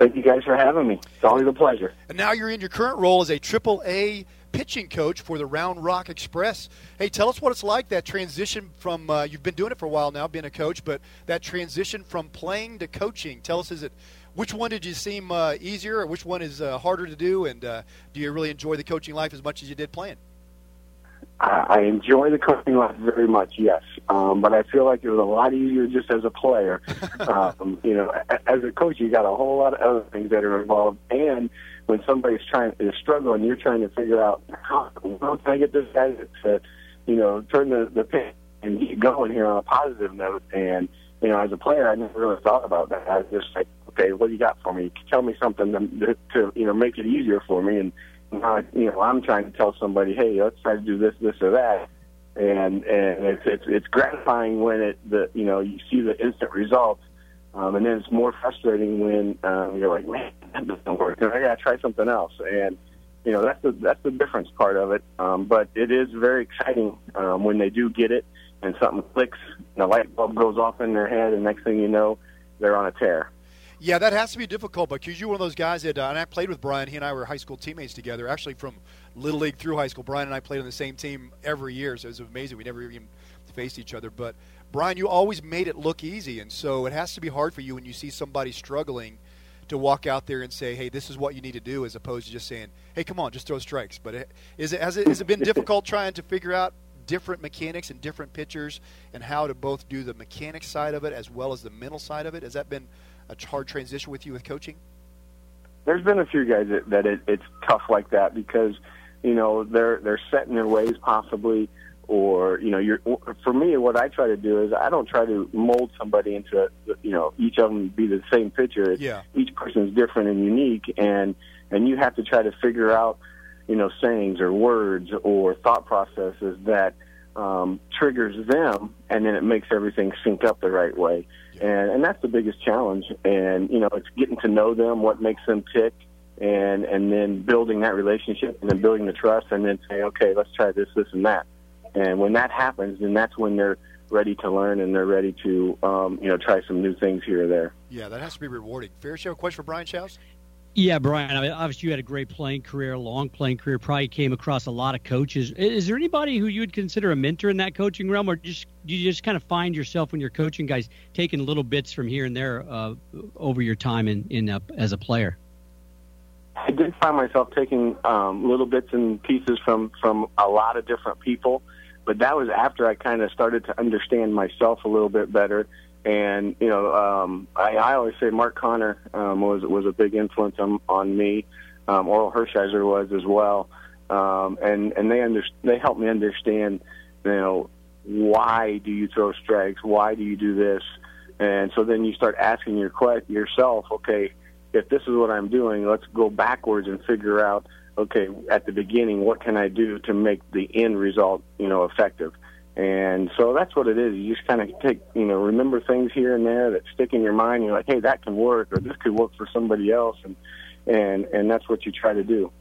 Thank you guys for having me. It's always a pleasure. And now you're in your current role as a Triple A pitching coach for the Round Rock Express. Hey, tell us what it's like that transition from uh, you've been doing it for a while now, being a coach, but that transition from playing to coaching. Tell us, is it which one did you seem uh, easier, or which one is uh, harder to do, and uh, do you really enjoy the coaching life as much as you did playing? I enjoy the coaching life very much, yes. Um, but I feel like it was a lot easier just as a player. um, you know, as a coach, you got a whole lot of other things that are involved, and when somebody's trying is struggling, you're trying to figure out how, how can I get this guy to, you know, turn the the pin and keep going here on a positive note. And you know, as a player, I never really thought about that. I was just like, okay, what do you got for me? Tell me something to, to you know make it easier for me. And you know, I'm trying to tell somebody, hey, let's try to do this, this, or that. And and it's it's, it's gratifying when it the you know you see the instant results um, and then it's more frustrating when um, you're like, man, that doesn't work. I got to try something else. And you know that's the that's the difference part of it. Um, but it is very exciting um, when they do get it and something clicks, and a light bulb goes off in their head, and next thing you know, they're on a tear. Yeah, that has to be difficult but because you're one of those guys that, uh, and I played with Brian. He and I were high school teammates together, actually from little league through high school. Brian and I played on the same team every year, so it was amazing. We never even faced each other, but Brian, you always made it look easy, and so it has to be hard for you when you see somebody struggling to walk out there and say, "Hey, this is what you need to do," as opposed to just saying, "Hey, come on, just throw strikes." But it, is it has it has it been difficult trying to figure out different mechanics and different pitchers and how to both do the mechanics side of it as well as the mental side of it? Has that been a hard transition with you with coaching? There's been a few guys that, that it, it's tough like that because you know they're they're set in their ways possibly or you know you're for me what i try to do is i don't try to mold somebody into a, you know each of them be the same pitcher yeah. each person is different and unique and and you have to try to figure out you know sayings or words or thought processes that um, triggers them and then it makes everything sync up the right way. And and that's the biggest challenge. And you know it's getting to know them what makes them tick and and then building that relationship and then building the trust and then saying okay let's try this this and that and when that happens, then that's when they're ready to learn and they're ready to, um, you know, try some new things here or there. Yeah, that has to be rewarding. Fair show. Question for Brian Shouse? Yeah, Brian. I mean, obviously, you had a great playing career, long playing career. Probably came across a lot of coaches. Is there anybody who you would consider a mentor in that coaching realm, or just do you just kind of find yourself when you're coaching guys taking little bits from here and there uh, over your time in, in uh, as a player? I did find myself taking um, little bits and pieces from from a lot of different people but that was after I kind of started to understand myself a little bit better. And you know, um, I, I always say Mark Connor um, was was a big influence on, on me. Um, Orel Hershiser was as well, um, and and they under, they helped me understand, you know, why do you throw strikes? Why do you do this? And so then you start asking your yourself, okay, if this is what I'm doing, let's go backwards and figure out okay, at the beginning, what can I do to make the end result, you know, effective? And so that's what it is. You just kind of take, you know, remember things here and there that stick in your mind. You're like, hey, that can work, or this could work for somebody else, and and and that's what you try to do.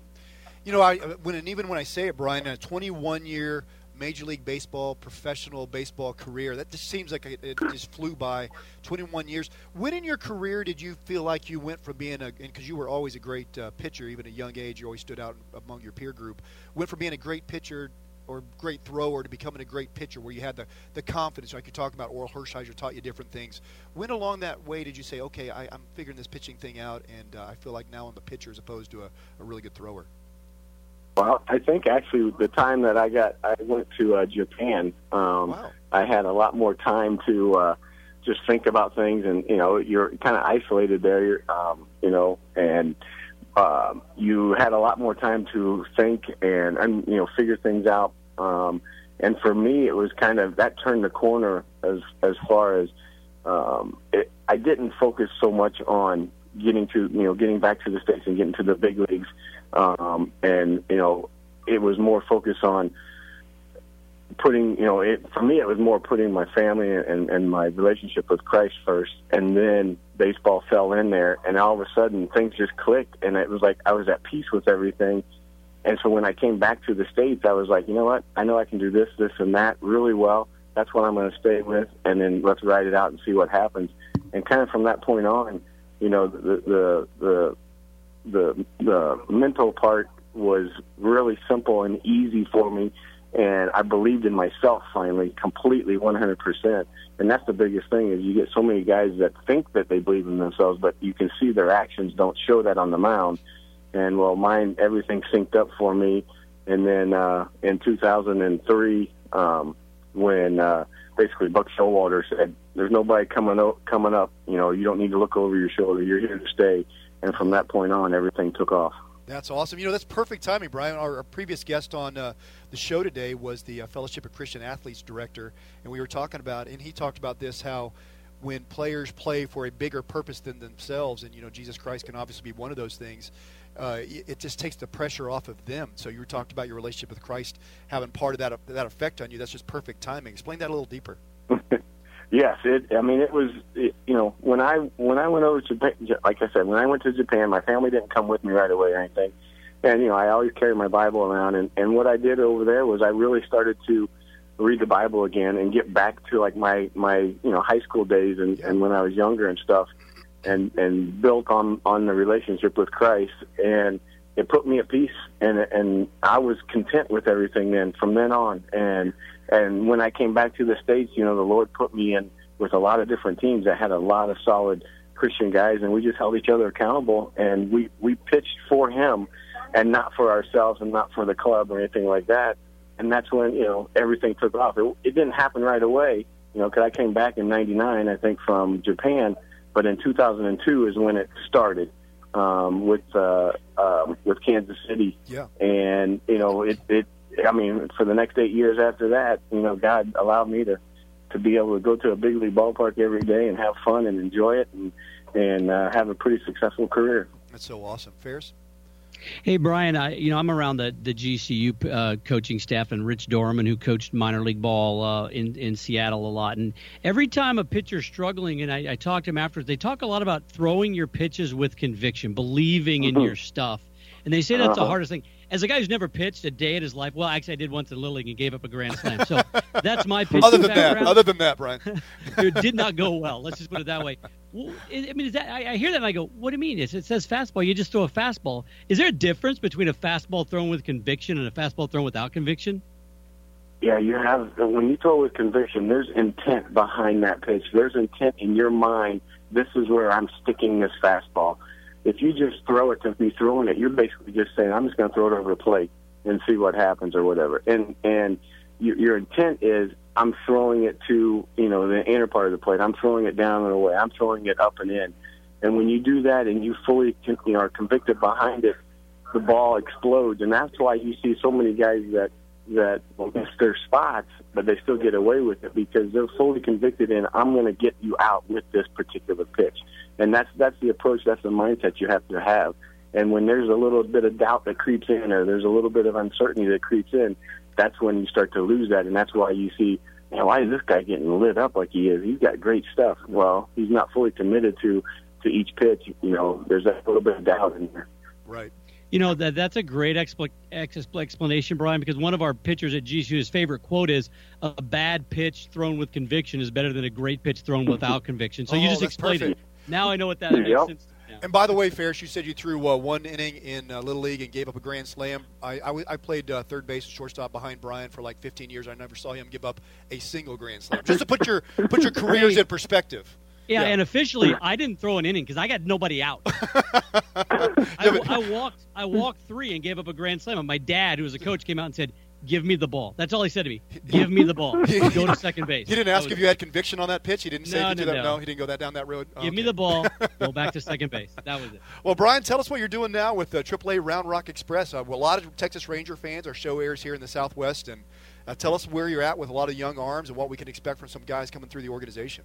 You know, I when and even when I say it, Brian, a 21 year Major League Baseball, professional baseball career. That just seems like it, just flew by. 21 years. When in your career did you feel like you went from being a, because you were always a great uh, pitcher, even at a young age, you always stood out among your peer group, went from being a great pitcher or great thrower to becoming a great pitcher where you had the, the confidence, like you're talking about Orel Hershiser taught you different things. When along that way did you say, okay, I, am figuring this pitching thing out and uh, I feel like now I'm a pitcher as opposed to a, a really good thrower? Well, I think actually the time that I got, I went to uh, Japan. Um, wow. I had a lot more time to uh, just think about things, and you know, you're kind of isolated there. You're, um, you know, and um, you had a lot more time to think and, and you know figure things out. Um, and for me, it was kind of that turned the corner as as far as um, it, I didn't focus so much on getting to you know getting back to the states and getting to the big leagues, um, and you know it was more focused on putting you know it for me it was more putting my family and and my relationship with Christ first. And then baseball fell in there and all of a sudden things just clicked and it was like I was at peace with everything. And so when I came back to the states I was like you know what? I know I can do this this and that really well. That's what I'm going to stay with and then let's write it out and see what happens. And kind of from that point on you know the the the the, the mental part was really simple and easy for me and I believed in myself finally completely 100%. And that's the biggest thing is you get so many guys that think that they believe in themselves, but you can see their actions don't show that on the mound. And well, mine everything synced up for me. And then uh, in 2003, um, when uh, basically Buck Showalter said, "There's nobody coming up, coming up. You know, you don't need to look over your shoulder. You're here to stay." And from that point on, everything took off. That's awesome. You know, that's perfect timing, Brian. Our, our previous guest on uh, the show today was the uh, Fellowship of Christian Athletes director, and we were talking about, and he talked about this how when players play for a bigger purpose than themselves, and you know, Jesus Christ can obviously be one of those things. Uh, it, just takes the pressure off of them. So you were talking about your relationship with Christ having part of that that effect on you. That's just perfect timing. Explain that a little deeper. Yes, it. I mean, it was. It, you know, when I when I went over to like I said, when I went to Japan, my family didn't come with me right away or anything, and you know, I always carried my Bible around, and and what I did over there was I really started to read the Bible again and get back to like my my you know high school days and and when I was younger and stuff, and and built on on the relationship with Christ, and it put me at peace, and and I was content with everything then from then on, and and when I came back to the States, you know, the Lord put me in with a lot of different teams that had a lot of solid Christian guys, and we just held each other accountable, and we we pitched for Him, and not for ourselves, and not for the club or anything like that. And that's when you know everything took off. It, it didn't happen right away, you know, because I came back in '99, I think, from Japan, but in 2002 is when it started um, with uh, um, with Kansas City. Yeah. And you know, it it I mean, for the next eight years after that, you know, God allowed me to to be able to go to a big league ballpark every day and have fun and enjoy it and and uh, have a pretty successful career. That's so awesome. Ferris. Hey Brian, I you know I'm around the the GCU uh, coaching staff and Rich Dorman who coached minor league ball uh, in in Seattle a lot, and every time a pitcher's struggling, and I, I talk to him afterwards, they talk a lot about throwing your pitches with conviction, believing in Mm-hmm. your stuff, and they say that's the Uh-huh. hardest thing. As a guy who's never pitched a day in his life, well, actually I did once in Little League and gave up a grand slam, so that's my pitching Other than that, other than that, Brian. it did not go well. Let's just put it that way. Well, I I mean, is that I, I hear that and I go, "What do you mean? It's, it says fastball. You just throw a fastball. Is there a difference between a fastball thrown with conviction and a fastball thrown without conviction?" Yeah, you have when you throw with conviction, there's intent behind that pitch. There's intent in your mind. This is where I'm sticking this fastball. If you just throw it to me throwing it, you're basically just saying I'm just going to throw it over the plate and see what happens or whatever. And and your, your intent is I'm throwing it to you know the inner part of the plate. I'm throwing it down and away. I'm throwing it up and in. And when you do that and you fully you know are convicted behind it, the ball explodes. And that's why you see so many guys that that miss their spots, but they still get away with it because they're fully convicted in I'm going to get you out with this particular pitch. And that's that's the approach. That's the mindset you have to have. And when there's a little bit of doubt that creeps in, or there's a little bit of uncertainty that creeps in, that's when you start to lose that. And that's why you see, you know, why is this guy getting lit up like he is? He's got great stuff. Well, he's not fully committed to to each pitch. You know, there's that little bit of doubt in there. Right. You know that that's a great expl- explanation, Brian. Because one of our pitchers at GCU, his favorite quote is, "A bad pitch thrown with conviction is better than a great pitch thrown without conviction." So you Oh, just that's explained perfect. it. Now I know what that makes Yep. sense. And by the way, Ferris, you said you threw uh, one inning in uh, Little League and gave up a grand slam. I, I, w- I played uh, third base and shortstop behind Brian for like 15 years. I never saw him give up a single grand slam. Just to put your put your careers in perspective. Yeah, Yeah. and officially, I didn't throw an inning because I got nobody out. I, I walked, I walked three and gave up a grand slam. And my dad, who was a coach, came out and said, give me the ball. That's all he said to me. Give me the ball. Go to second base. He didn't ask was if you had conviction on that pitch. He didn't say No, if you no, did that. no. he didn't go that down that road. Give me the ball. Go back to second base. That was it. Well, Brian, tell us what you're doing now with the AAA Round Rock Express. Uh, well, a lot of Texas Ranger fans. Our show airs here in the Southwest, and uh, tell us where you're at with a lot of young arms and what we can expect from some guys coming through the organization.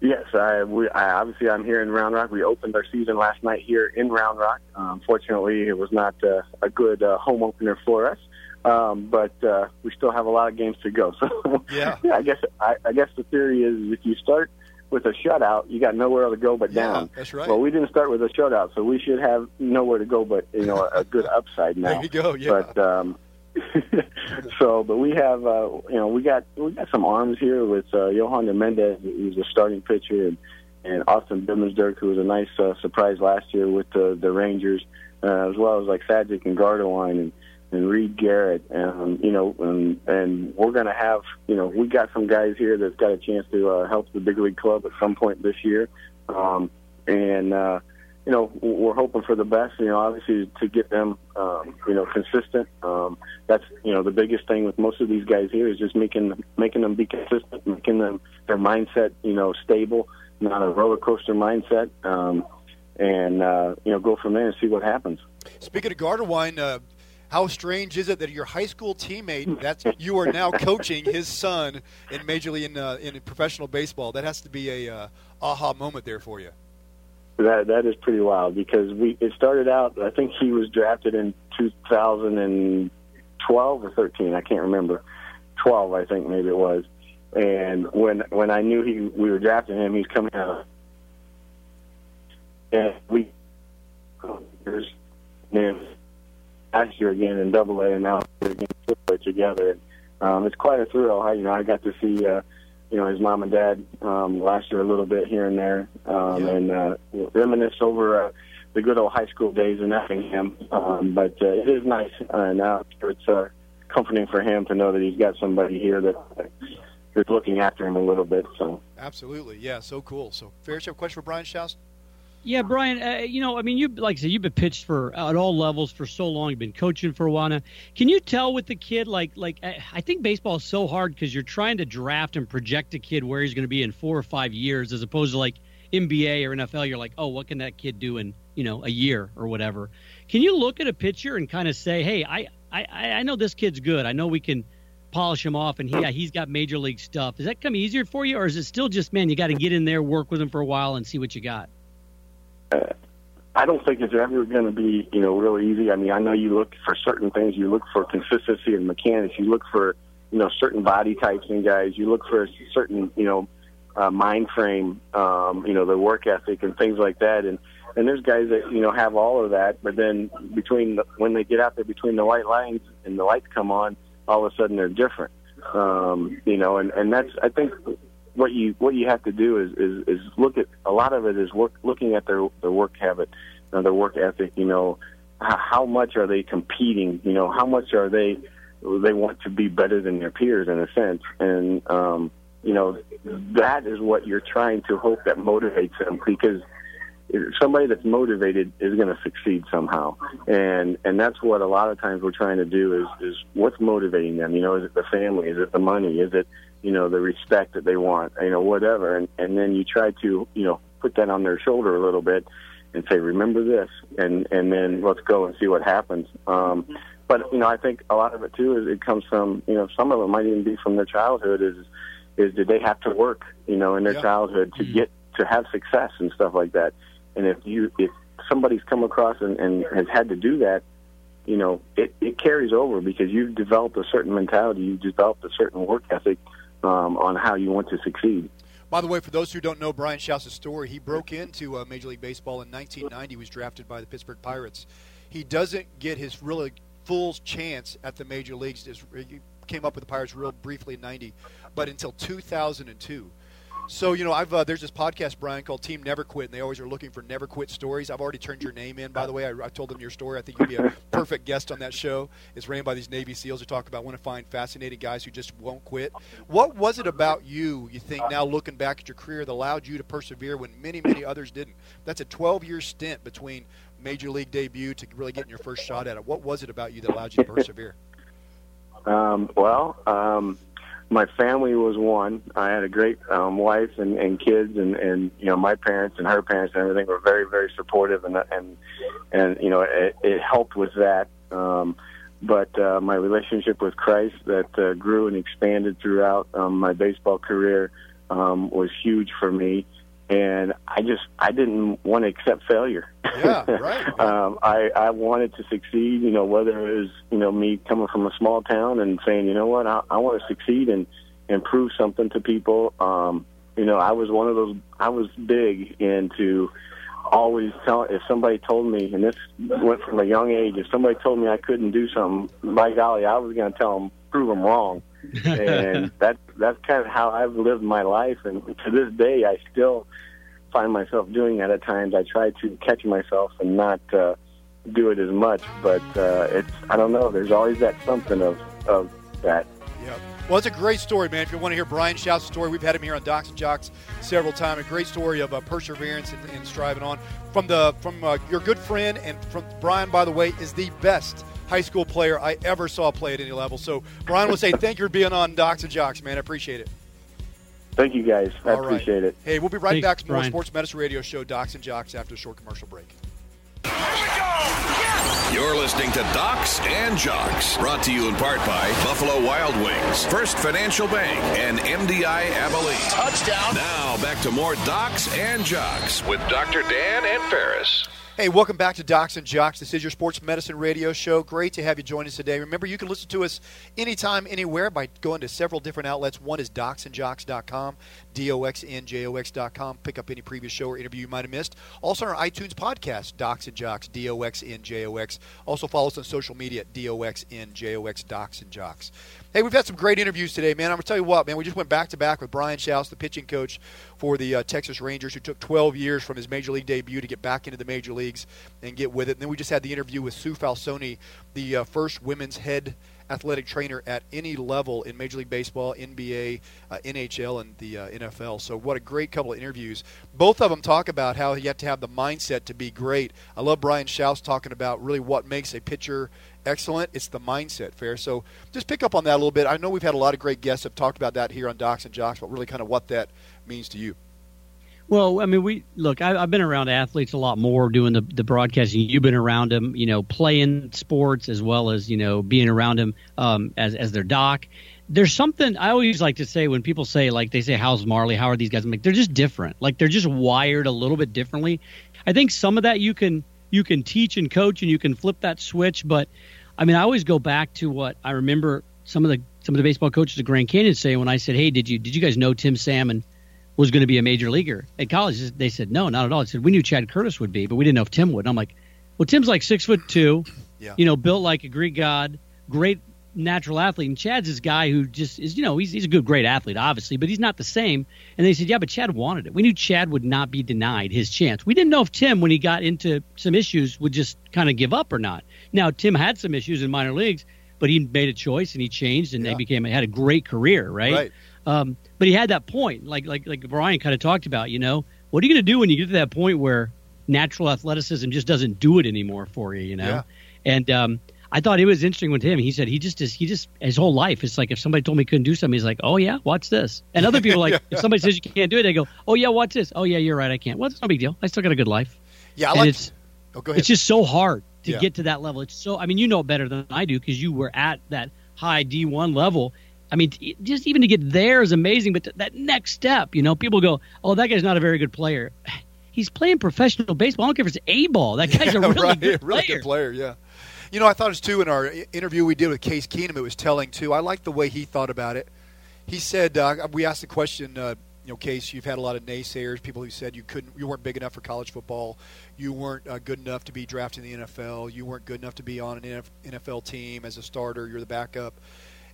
Yes, I, we, I obviously I'm here in Round Rock. We opened our season last night here in Round Rock. Um, fortunately, it was not uh, a good uh, home opener for us, um, but uh, we still have a lot of games to go. So Yeah. I guess I, I guess the theory is if you start with a shutout, you got nowhere to go but Yeah, down. that's right. Well, we didn't start with a shutout, so we should have nowhere to go but you know a, a good upside now. There you go, yeah. But um, so, but we have, uh, you know, we got we got some arms here with uh, Yohander Mendez, who's a starting pitcher, and, and Austin Bibens-Dirkx, who was a nice uh, surprise last year with the the Rangers, uh, as well as like Sadzeck and Gardewine and and Reed Garrett, um, you know, and and we're gonna have, you know, we got some guys here that's got a chance to uh, help the big league club at some point this year, um, and. uh you know, we're hoping for the best. You know, obviously to get them, um, you know, consistent. Um, that's you know the biggest thing with most of these guys here is just making making them be consistent, making them their mindset, you know, stable, not a roller coaster mindset, um, and uh, you know, go from there and see what happens. Speaking of Gardewine, uh, how strange is it that your high school teammate that's you are now coaching his son in major league in, uh, in professional baseball? That has to be a uh, aha moment there for you. That that is pretty wild because we it started out. I think he was drafted in 2012 or 13. I can't remember. 12, I think maybe it was. And when when I knew he we were drafting him, he's coming out. And we years and last year again in Double A, and now again together. And, um, it's quite a thrill. I, you know, I got to see. Uh, you know his mom and dad um, last year a little bit here and there, um, and uh, reminisce over uh, the good old high school days in Effingham. Um, but uh, it is nice uh, now. It's uh, comforting for him to know that he's got somebody here that uh, is looking after him a little bit. So Absolutely, yeah, so cool. So, Ferris, you have a question for Brian Shouse? Yeah, Brian. Uh, you know, I mean, you like I said, you've been pitched for at all levels for so long. You've been coaching for a while now. Can you tell with the kid, like, like I I think baseball is so hard because you're trying to draft and project a kid where he's going to be in four or five years, as opposed to like NBA or NFL. You're like, oh, what can that kid do in you know a year or whatever? Can you look at a pitcher and kind of say, hey, I I I know this kid's good. I know we can polish him off, and he yeah, he's got major league stuff. Does that come easier for you, or is it still just man, you got to get in there, work with him for a while, and see what you got? I don't think it's ever going to be, you know, really easy. I mean, I know you look for certain things. You look for consistency and mechanics. You look for, you know, certain body types in guys. You look for a certain, you know, uh, mind frame, um, you know, their work ethic and things like that. And and there's guys that you know have all of that, but then between the, when they get out there between the white lines and the lights come on, all of a sudden they're different. Um, you know, and and that's I think what you what you have to do is is, is look at a lot of it is work looking at their their work habit, uh, their work ethic. You know, how, how much are they competing? You know, how much are they they want to be better than their peers in a sense, and um, you know that is what you're trying to hope that motivates them because somebody that's motivated is going to succeed somehow and and that's what a lot of times we're trying to do is is what's motivating them you know is it the family is it the money is it you know the respect that they want you know whatever. And and then you try to you know put that on their shoulder a little bit and say remember this and and then let's go and see what happens. Um but you know i think a lot of it too is it comes from you know some of it might even be from their childhood is is did they have to work you know in their Yeah. childhood to get to have success and stuff like that. And if you if somebody's come across and, and has had to do that you know it, it carries over because you've developed a certain mentality you've developed a certain work ethic um, on how you want to succeed By the way, for those who don't know Brian Shouse' story, he broke into uh, Major League Baseball in 1990. He was drafted by the Pittsburgh Pirates. He doesn't get his really full chance at the major leagues. He came up with the Pirates real briefly in 90, but until 2002. So you know, I've uh, there's this podcast, Brian, called Team Never Quit, and they always are looking for never quit stories. I've already turned your name in, by the way. I, I told them your story. I think you'd be a perfect guest on that show. It's ran by these Navy SEALs who talk about want to find fascinating guys who just won't quit. What was it about you? You think now looking back at your career that allowed you to persevere when many many others didn't? That's a 12 year stint between major league debut to really getting your first shot at it. What was it about you that allowed you to persevere? Um, well, um, my family was one. I had a great um, wife and, and kids, and, and you know my parents and her parents and everything were very very supportive, and and and you know it, it helped with that. Um, but uh, my relationship with Christ that uh, grew and expanded throughout um, my baseball career um, was huge for me and I just I didn't want to accept failure. Yeah, right. um, I I wanted to succeed. You know, whether it was you know me coming from a small town and saying, you know what, I, I want to succeed and and prove something to people. Um, you know, I was one of those. I was big into always tell if somebody told me, and this went from a young age. If somebody told me I couldn't do something, by golly, I was going to tell them, prove them wrong. And that that's kind of how I've lived my life, and to this day, I still find myself doing that at times. I try to catch myself and not uh, do it as much, but uh, it's I don't know. There's always that something of of that. Yep. Well, it's a great story, man. If you want to hear Brian Shouse's story, we've had him here on Docs and Jocks several times. A great story of uh, perseverance and, and, striving on. From the from uh, your good friend and from Brian, by the way, is the best high school player I ever saw play at any level. So, Brian will say thank you for being on Docs and Jocks, man. I appreciate it. Thank you, guys. I All right. appreciate it. Hey, we'll be right Thanks, back to more Brian. Sports Medicine Radio Show, Docs and Jocks, after a short commercial break. You're listening to Docs and Jocks, brought to you in part by Buffalo Wild Wings, First Financial Bank, and MDI Abilene. Touchdown. Now back to more Docs and Jocks with Dr. Dan and Ferris. Hey, welcome back to Docs and Jocks. This is your sports medicine radio show. Great to have you join us today. Remember, you can listen to us anytime, anywhere by going to several different outlets. One is docsandjocks.com, D-O-X-N-J-O-X.com. Pick up any previous show or interview you might have missed. Also on our iTunes podcast, Docs and Jocks, D-O-X-N-J-O-X. Also follow us on social media at D-O-X-N-J-O-X, Docs and Jocks. Hey, we've had some great interviews today, man. I'm going to tell you what, man. We just went back to back with Brian Shouse, the pitching coach for the uh, Texas Rangers, who took 12 years from his major league debut to get back into the major leagues and get with it. And then we just had the interview with Sue Falsone, the uh, first women's head athletic trainer at any level in Major League Baseball, NBA, uh, NHL, and the uh, NFL. So, what a great couple of interviews. Both of them talk about how you have to have the mindset to be great. I love Brian Shouse talking about really what makes a pitcher excellent. It's the mindset, fair. So, just pick up on that a little bit. I know we've had a lot of great guests have talked about that here on Docs and Jocks, but really kind of what that means to you. Well, I mean, we look. I, I've been around athletes a lot more doing the the broadcasting. You've been around them, you know, playing sports as well as you know being around them um, as as their doc. There's something I always like to say when people say like they say how's Marley, how are these guys? I'm like they're just different. Like they're just wired a little bit differently. I think some of that you can you can teach and coach and you can flip that switch. But I mean, I always go back to what I remember some of the some of the baseball coaches at Grand Canyon say when I said, "Hey, did you did you guys know Tim Salmon?" was going to be a major leaguer at college. They said no, not at all. They said we knew Chad Curtis would be, but we didn't know if Tim would. And I'm like, well, Tim's like six foot two, Yeah. you know, built like a Greek god, great natural athlete. And Chad's this guy who just is, you know, he's he's a good, great athlete, obviously, but he's not the same. And they said, yeah, but Chad wanted it. We knew Chad would not be denied his chance. We didn't know if Tim, when he got into some issues, would just kind of give up or not. Now Tim had some issues in minor leagues, but he made a choice and he changed, and Yeah. they became had a great career, right? Right. Um, but he had that point, like like like Brian kind of talked about. You know, what are you going to do when you get to that point where natural athleticism just doesn't do it anymore for you? You know, Yeah. and um, I thought it was interesting with him. He said he just is he just his whole life. It's like if somebody told me he couldn't do something, he's like, oh yeah, watch this. And other people like if somebody says you can't do it, they go, oh yeah, watch this. Oh yeah, you're right, I can't. Well, it's no big deal. I still got a good life. Yeah, I like. it's oh, go ahead. it's just so hard to Yeah. get to that level. It's so I mean, you know better than I do because you were at that high D1 level. I mean, just even to get there is amazing, but that next step, you know, people go, "Oh, that guy's not a very good player." He's playing professional baseball. I don't care if it's A ball. That guy's a really right, good really player. good player. Yeah. You know, I thought it was too in our interview we did with Case Keenum. It was telling too. I liked the way he thought about it. He said uh, we asked the question. Uh, you know, Case, you've had a lot of naysayers, people who said you couldn't, you weren't big enough for college football, you weren't uh, good enough to be drafted in the NFL, you weren't good enough to be on an NFL team as a starter, you're the backup.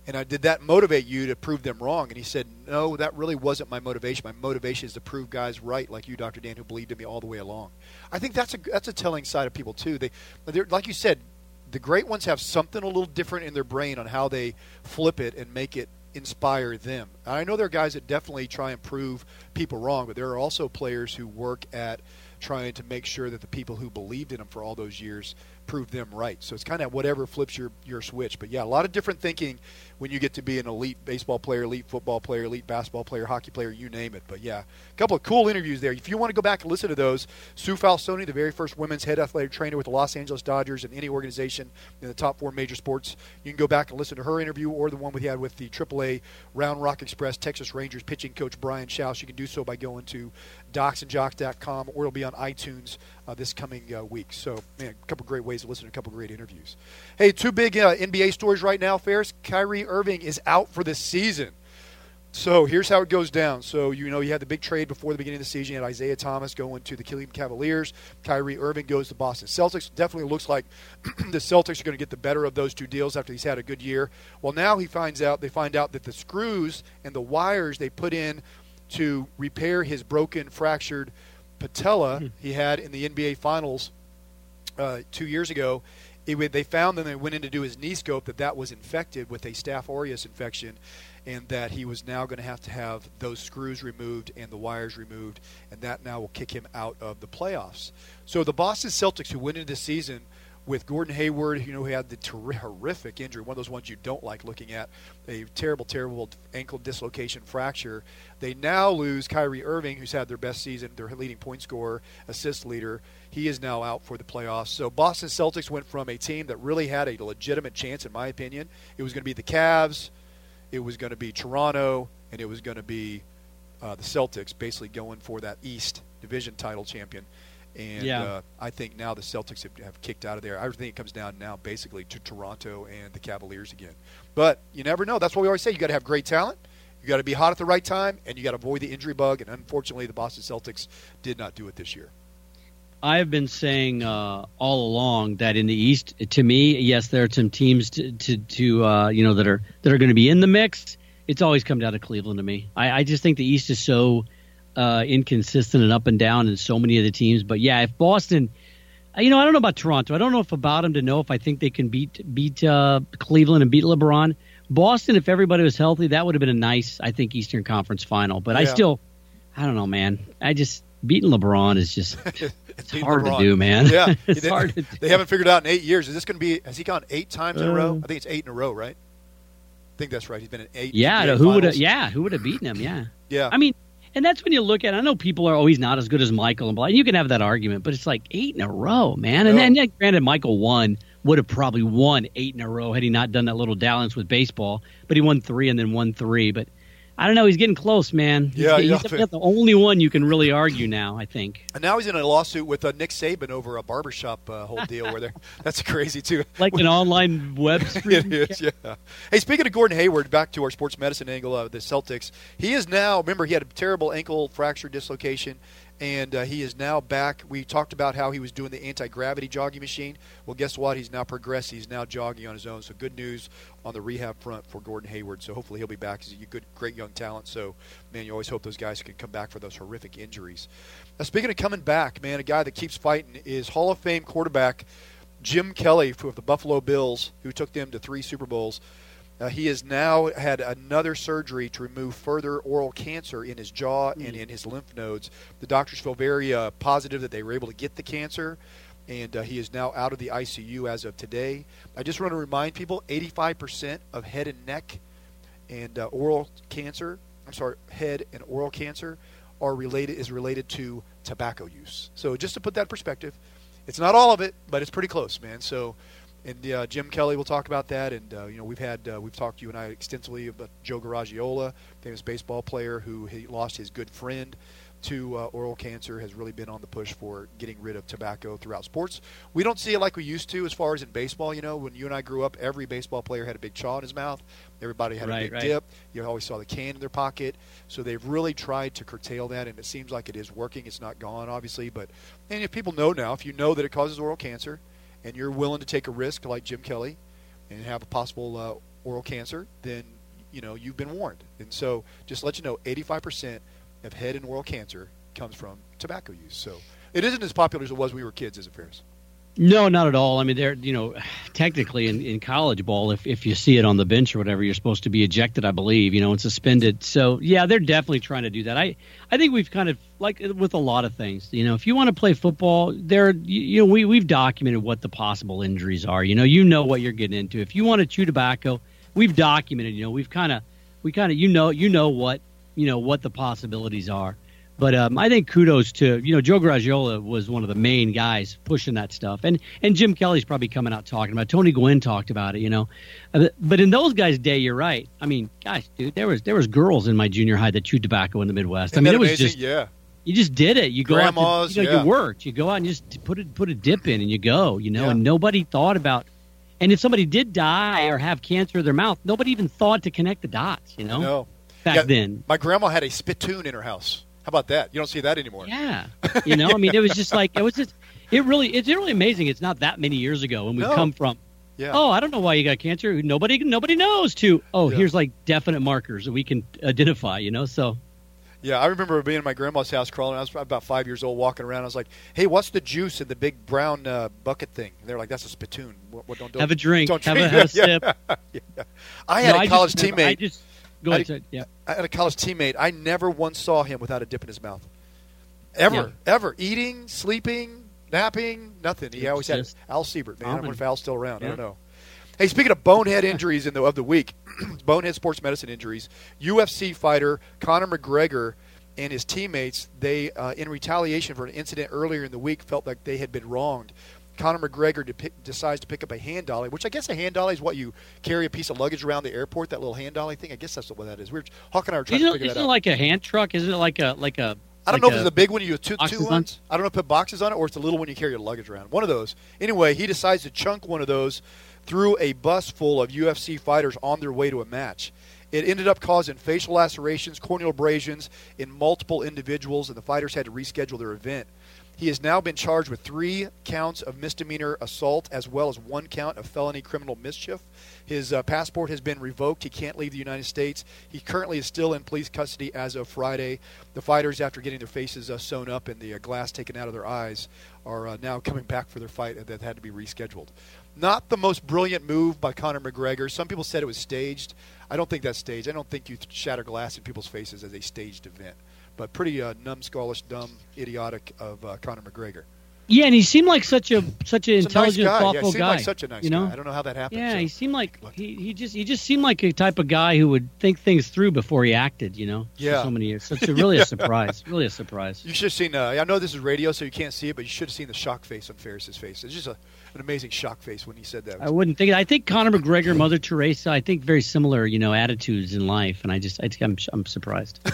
And I did that motivate you to prove them wrong? And he said, no, that really wasn't my motivation. My motivation is to prove guys right, like you, Dr. Dan, who believed in me all the way along. I think that's a that's a telling side of people too. They, like you said, the great ones have something a little different in their brain on how they flip it and make it inspire them. I know there are guys that definitely try and prove people wrong, but there are also players who work at trying to make sure that the people who believed in them for all those years prove them right. So it's kind of whatever flips your your switch. But yeah, a lot of different thinking when you get to be an elite baseball player, elite football player, elite basketball player, hockey player, you name it. But yeah, a couple of cool interviews there. If you want to go back and listen to those, Sue Falsone, the very first women's head athletic trainer with the Los Angeles Dodgers and any organization in the top four major sports, you can go back and listen to her interview or the one we had with the AAA Round Rock Express Texas Rangers pitching coach Brian Shouse. You can do so by going to docsandjocks.com or it'll be on iTunes uh, this coming uh, week. So, man, a couple great ways to listen to a couple great interviews. Hey, two big uh, NBA stories right now, Ferris. Kyrie Irving is out for the season. So here's how it goes down. So you know you had the big trade before the beginning of the season. You had Isaiah Thomas going to the Cleveland Cavaliers. Kyrie Irving goes to Boston Celtics. Definitely looks like the Celtics are going to get the better of those two deals after he's had a good year. Well, now he finds out they find out that the screws and the wires they put in to repair his broken, fractured patella Hmm. he had in the NBA Finals uh, two years ago. It, they found when they went in to do his knee scope that that was infected with a Staph aureus infection, and that he was now going to have to have those screws removed and the wires removed, and that now will kick him out of the playoffs. So the Boston Celtics, who went into the season with Gordon Hayward, you know, who had the ter- horrific injury, one of those ones you don't like looking at, a terrible, terrible ankle dislocation fracture. They now lose Kyrie Irving, who's had their best season, their leading point scorer, assist leader. He is now out for the playoffs. So Boston Celtics went from a team that really had a legitimate chance, in my opinion. It was going to be the Cavs, it was going to be Toronto, and it was going to be uh, the Celtics, basically going for that East Division title champion. And Yeah. uh, I think now the Celtics have, have kicked out of there. I think it comes down now basically to Toronto and the Cavaliers again. But you never know. That's what we always say. You got to have great talent. You got to be hot at the right time, and you got to avoid the injury bug. And unfortunately, the Boston Celtics did not do it this year. I have been saying uh, all along that in the East, to me, yes, there are some teams to to, to uh, you know that are that are going to be in the mix. It's always come down to Cleveland to me. I, I just think the East is so uh, inconsistent and up and down in so many of the teams. But yeah, if Boston, uh, you know, I don't know about Toronto. I don't know if about them to know if I think they can beat beat uh, Cleveland and beat LeBron. Boston, if everybody was healthy, that would have been a nice, I think, Eastern Conference final. But I still, I don't know, man. I just beating LeBron is just it's hard LeBron. to do, man. Yeah, it's they, hard to do. They haven't figured out in eight years. Is this going to be? Has he gone eight times in a row? Uh, I think it's eight in a row, right? I think that's right. He's been in eight. Yeah, NBA who would have? Yeah, who would have beaten him? Yeah, Yeah. I mean, and that's when you look at. it. I know people are always not as good as Michael and blah. You can have that argument, but it's like eight in a row, man. And then, yeah, granted, Michael won would have probably won eight in a row had he not done that little dalliance with baseball. But he won three and then won three. But I don't know. He's getting close, man. He's, Yeah, he's yeah. the only one you can really argue now. I think. And now he's in a lawsuit with uh, Nick Saban over a barbershop uh, whole deal where they're that's crazy too. Like an online web it is, yeah. Hey, speaking of Gordon Hayward, back to our sports medicine angle of the Celtics. He is now. Remember, he had a terrible ankle fracture dislocation, and uh, he is now back. We talked about how he was doing the anti gravity jogging machine. Well, guess what? He's now progressed. He's now jogging on his own. So good news on the rehab front for Gordon Hayward. So hopefully he'll be back. He's a good, great young talent. So man, you always hope those guys can come back for those horrific injuries. Now, speaking of coming back, man, a guy that keeps fighting is Hall of Fame quarterback Jim Kelly for the Buffalo Bills, who took them to three Super Bowls. Uh, he has now had another surgery to remove further oral cancer in his jaw and in his lymph nodes. The doctors feel very uh, positive that they were able to get the cancer, and uh, he is now out of the ICU as of today. I just want to remind people 85% of head and neck and uh, oral cancer, I'm sorry, head and oral cancer are related is related to tobacco use. So just to put that in perspective, it's not all of it, but it's pretty close, man. So, and uh, Jim Kelly will talk about that, and uh, you know we've had uh, we've talked you and I extensively about Joe Garagiola, famous baseball player who he lost his good friend to uh, oral cancer, has really been on the push for getting rid of tobacco throughout sports. We don't see it like we used to as far as in baseball. You know, when you and I grew up, every baseball player had a big chaw in his mouth. Everybody had a big right. dip. You always saw the can in their pocket. So they've really tried to curtail that, and it seems like it is working. It's not gone, obviously, but and if people know now, if you know that it causes oral cancer, and you're willing to take a risk like Jim Kelly, and have a possible uh, oral cancer, then you know you've been warned. And so, just let you know, 85% of head and oral cancer comes from tobacco use. So it isn't as popular as it was when we were kids, is it, Ferris? No, not at all. I mean, they're you know, technically in, in college ball, if if you see it on the bench or whatever, you're supposed to be ejected, I believe, you know, and suspended. So yeah, they're definitely trying to do that. I I think we've kind of like with a lot of things, you know, if you want to play football, there, you, you know, we we've documented what the possible injuries are. You know, you know what you're getting into. If you want to chew tobacco, we've documented. You know, we've kind of we kind of you know you know what you know what the possibilities are. But um, I think kudos to you know Joe Garagiola was one of the main guys pushing that stuff, and and Jim Kelly's probably coming out talking about. It. Tony Gwynn talked about it, you know. Uh, but in those guys' day, you're right. I mean, gosh, dude, there was there was girls in my junior high that chewed tobacco in the Midwest. Isn't I mean, it was amazing? just yeah. you just did it. You go out, to, you know, yeah. you worked. You go out and just put it put a dip in, and you go. You know, Yeah. and nobody thought about. And if somebody did die or have cancer in their mouth, nobody even thought to connect the dots. You know, No. back Yeah, then. My grandma had a spittoon in her house. How about that? You don't see that anymore. Yeah, you know, I mean, it was just like it was just it really it's really amazing. It's not that many years ago, and we've No. come from. Yeah. Oh, I don't know why you got cancer. Nobody nobody knows. To oh, Yeah. here's like definite markers that we can identify. You know, so Yeah, I remember being in my grandma's house crawling. I was about five years old, walking around. I was like, "Hey, what's the juice in the big brown uh, bucket thing?" And they're like, "That's a spittoon. What, what, don't, don't Have a drink. Don't Have a- drink. have a Yeah, sip. yeah. I had No, a college just teammate. I go I ahead. had- yeah. I had a college teammate. I never once saw him without a dip in his mouth. Ever, Yeah. ever. Eating, sleeping, napping, nothing. He It's always had Al Siebert. Man, I wonder if Al's still around. I don't know. Hey, speaking of bonehead injuries in the, of the week, bonehead sports medicine injuries, UFC fighter Conor McGregor and his teammates, they, uh, in retaliation for an incident earlier in the week, felt like they had been wronged. Conor McGregor depi- decides to pick up a hand dolly, which I guess a hand dolly is what you carry a piece of luggage around the airport. That little hand dolly thing. I guess that's what that is. We were Hawk and I were trying Isn't, to it, figure isn't that it like a hand truck? Isn't it like a like a? I don't like know if it's a big one you use two, two on? I don't know if put boxes on it or it's the little one you carry your luggage around. One of those. Anyway, he decides to chunk one of those through a bus full of UFC fighters on their way to a match. It ended up causing facial lacerations, corneal abrasions in multiple individuals, and the fighters had to reschedule their event. He has now been charged with three counts of misdemeanor assault as well as one count of felony criminal mischief. His uh, passport has been revoked. He can't leave the United States. He currently is still in police custody as of Friday. The fighters, after getting their faces uh, sewn up and the uh, glass taken out of their eyes, are uh, now coming back for their fight that had to be rescheduled. Not the most brilliant move by Conor McGregor. Some people said it was staged. I don't think that's staged. I don't think you shatter glass in people's faces as a staged event. But pretty uh, numbskullish, dumb, idiotic of uh, Conor McGregor. Yeah, and he seemed like such a such an a nice intelligent, guy. Yeah, he thoughtful seemed guy. like such a nice you know? guy. I don't know how that happened. Yeah, so. he seemed like he, he just he just seemed like a type of guy who would think things through before he acted. You know, for Yeah. so many years. So it's really Yeah. a surprise. Really a surprise. You should have seen. Uh, I know this is radio, so you can't see it, but you should have seen the shock face on Ferris's face. It's just a, an amazing shock face when he said that. I wouldn't think. I think Conor McGregor, Mother Teresa. I think very similar, you know, attitudes in life, and I just I think I'm I'm surprised.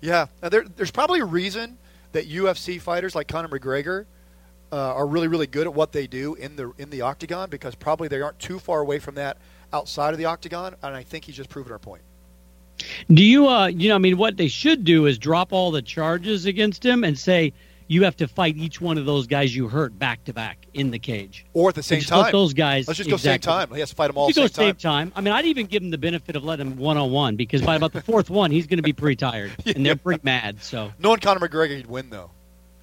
Yeah, now there, there's probably a reason that UFC fighters like Conor McGregor uh, are really, really good at what they do in the in the octagon because probably they aren't too far away from that outside of the octagon, and I think he's just proven our point. Do you, uh, you know, I mean, what they should do is drop all the charges against him and say you have to fight each one of those guys you hurt back to back in the cage, Or at the same time, those guys. Let's just go exactly. same time. He has to fight them all You the go same same time. time. I mean, I'd even give him the benefit of letting him one on one because by about the fourth one, he's going to be pretty tired, and they're pretty mad. So, Knowing Conor McGregor, he'd win though,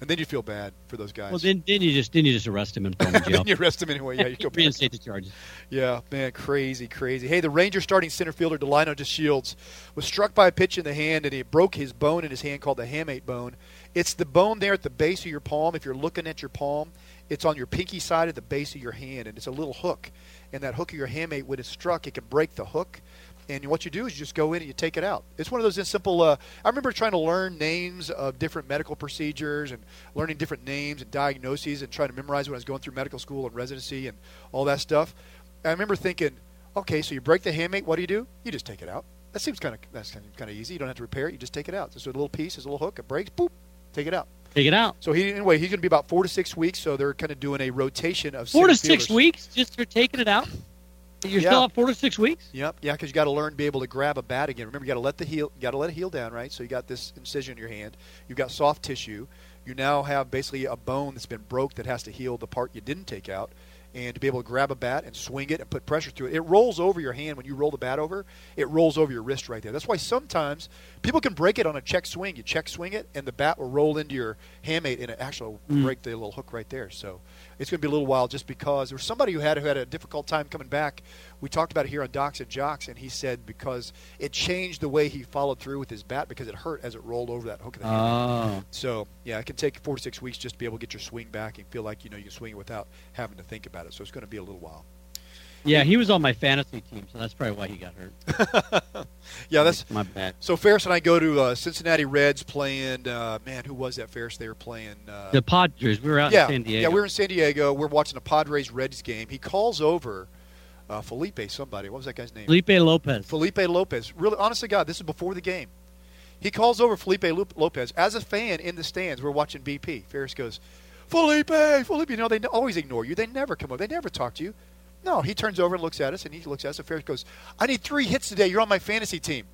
and then you feel bad for those guys. well, then then you just then you just arrest him and throw him in jail. then you arrest him anyway. Yeah, you go reinstate the charges. Yeah, man, crazy, crazy. Hey, the Rangers starting center fielder Delino DeShields was struck by a pitch in the hand, and he broke his bone in his hand called the hamate bone. It's the bone there at the base of your palm. If you're looking at your palm, it's on your pinky side at the base of your hand, and it's a little hook. And that hook of your hamate, when it's struck, it can break the hook. And what you do is you just go in and you take it out. It's one of those simple. Uh, I remember trying to learn names of different medical procedures and learning different names and diagnoses and trying to memorize when I was going through medical school and residency and all that stuff. I remember thinking, okay, so you break the hamate. What do you do? You just take it out. That seems kind of that's kind of, easy. You don't have to repair it. You just take it out. Just a little piece, it's a little hook. It breaks. Boop. Take it out. Take it out. So he anyway, he's going to be about four to six weeks. So they're kind of doing a rotation of Four to center six fielders. weeks just for taking it out. You're Yeah. still out four to six weeks. Yep, yeah, because you got to learn to be able to grab a bat again. Remember, you got to let the heel, you got to let it heal down, right? So you got this incision in your hand. You've got soft tissue. You now have basically a bone that's been broke that has to heal the part you didn't take out, and to be able to grab a bat and swing it and put pressure through it. It rolls over your hand when you roll the bat over. It rolls over your wrist right there. That's why sometimes people can break it on a check swing. You check swing it, and the bat will roll into your hamate, and it actually will Mm. break the little hook right there. So it's going to be a little while just because there was somebody who had who had a difficult time coming back. We talked about it here on Docs and Jocks, and he said because it changed the way he followed through with his bat because it hurt as it rolled over that hook of the hamate. Oh. So yeah, it can take four to six weeks just to be able to get your swing back and feel like you know you can swing it without having to think about it. So it's going to be a little while. Yeah, he was on my fantasy team, so that's probably why he got hurt. Yeah, that's my bad. So Ferris and I go to uh, Cincinnati Reds playing. Uh, man, who was that? Ferris. They were playing. Uh, The Padres. We were out yeah, in San Diego. yeah, we were in San Diego. We're watching a Padres Reds game. He calls over uh, Felipe. Somebody. What was that guy's name? Felipe Lopez. Felipe Lopez. Really, honest to God, this is before the game. He calls over Felipe Lopez as a fan in the stands. We're watching BP. Ferris goes, Felipe, Felipe. You know they always ignore you. They never come over. They never talk to you. No, he turns over and looks at us, and he looks at us. And Ferris goes, "I need three hits today. You're on my fantasy team."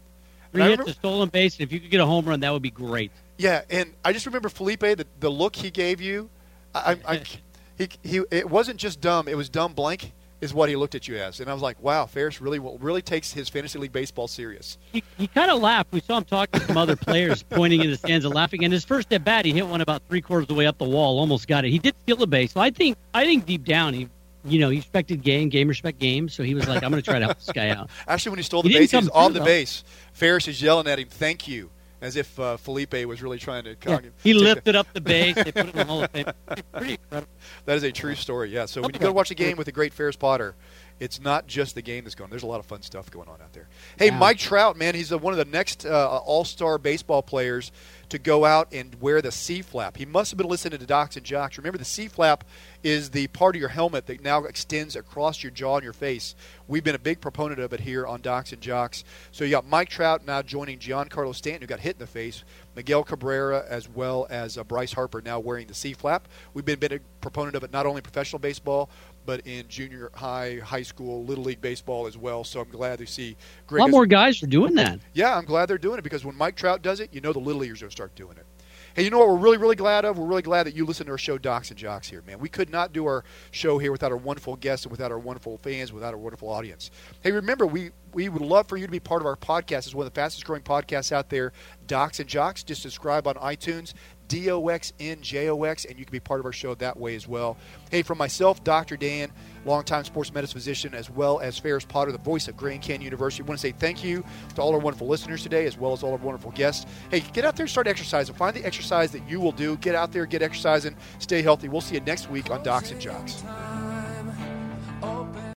Three hits, remember- a stolen base, and if you could get a home run, that would be great. yeah, and I just remember Felipe, the, the look he gave you. I, I, he, he, it wasn't just dumb; it was dumb blank, is what he looked at you as. And I was like, "Wow, Ferris really, really takes his fantasy league baseball serious." He, he kind of laughed. We saw him talking to some other players, pointing in the stands and laughing. And his first at bat, he hit one about three quarters of the way up the wall, almost got it. He did steal the base. So I think, I think deep down, he, you know, he respected game, game respect game. So he was like, I'm going to try to help this guy out. Actually, when he stole the didn't base, he was on the though. base. Ferris is yelling at him, "Thank you," as if uh, Felipe was really trying to. Yeah, he lifted up the base. They put it in the Hall of Fame. Pretty incredible. That is a true story. Yeah. So when you go to watch a game with the great Ferris Potter, it's not just the game that's going. on. There's a lot of fun stuff going on out there. Hey. Mike Trout, man, he's uh, one of the next uh, All-Star baseball players to go out and wear the C flap. He must have been listening to Docs and Jocks. Remember, the C flap is the part of your helmet that now extends across your jaw and your face. We've been a big proponent of it here on Docs and Jocks. So you got Mike Trout now joining Giancarlo Stanton, who got hit in the face, Miguel Cabrera, as well as uh, Bryce Harper now wearing the C flap. We've been, been a proponent of it not only in professional baseball, but in junior high, high school, little league baseball as well. So I'm glad to see A lot more guys are doing that. yeah, I'm glad they're doing it because when Mike Trout does it, you know the little leaguers are going to start doing it. Hey, you know what we're really, really glad of? We're really glad that you listen to our show, Docs and Jocks, here, man. We could not do our show here without our wonderful guests and without our wonderful fans, without our wonderful audience. Hey, remember, we, we would love for you to be part of our podcast. It's one of the fastest growing podcasts out there, Docs and Jocks. Just subscribe on iTunes, D O X N J O X, and you can be part of our show that way as well. Hey, from myself, Dr. Dan, longtime sports medicine physician, as well as Ferris Potter, the voice of Grand Canyon University, I want to say thank you to all our wonderful listeners today, as well as all our wonderful guests. Hey, get out there and start exercising. Find the exercise that you will do. Get out there, get exercising, stay healthy. We'll see you next week on Docs and Jocks.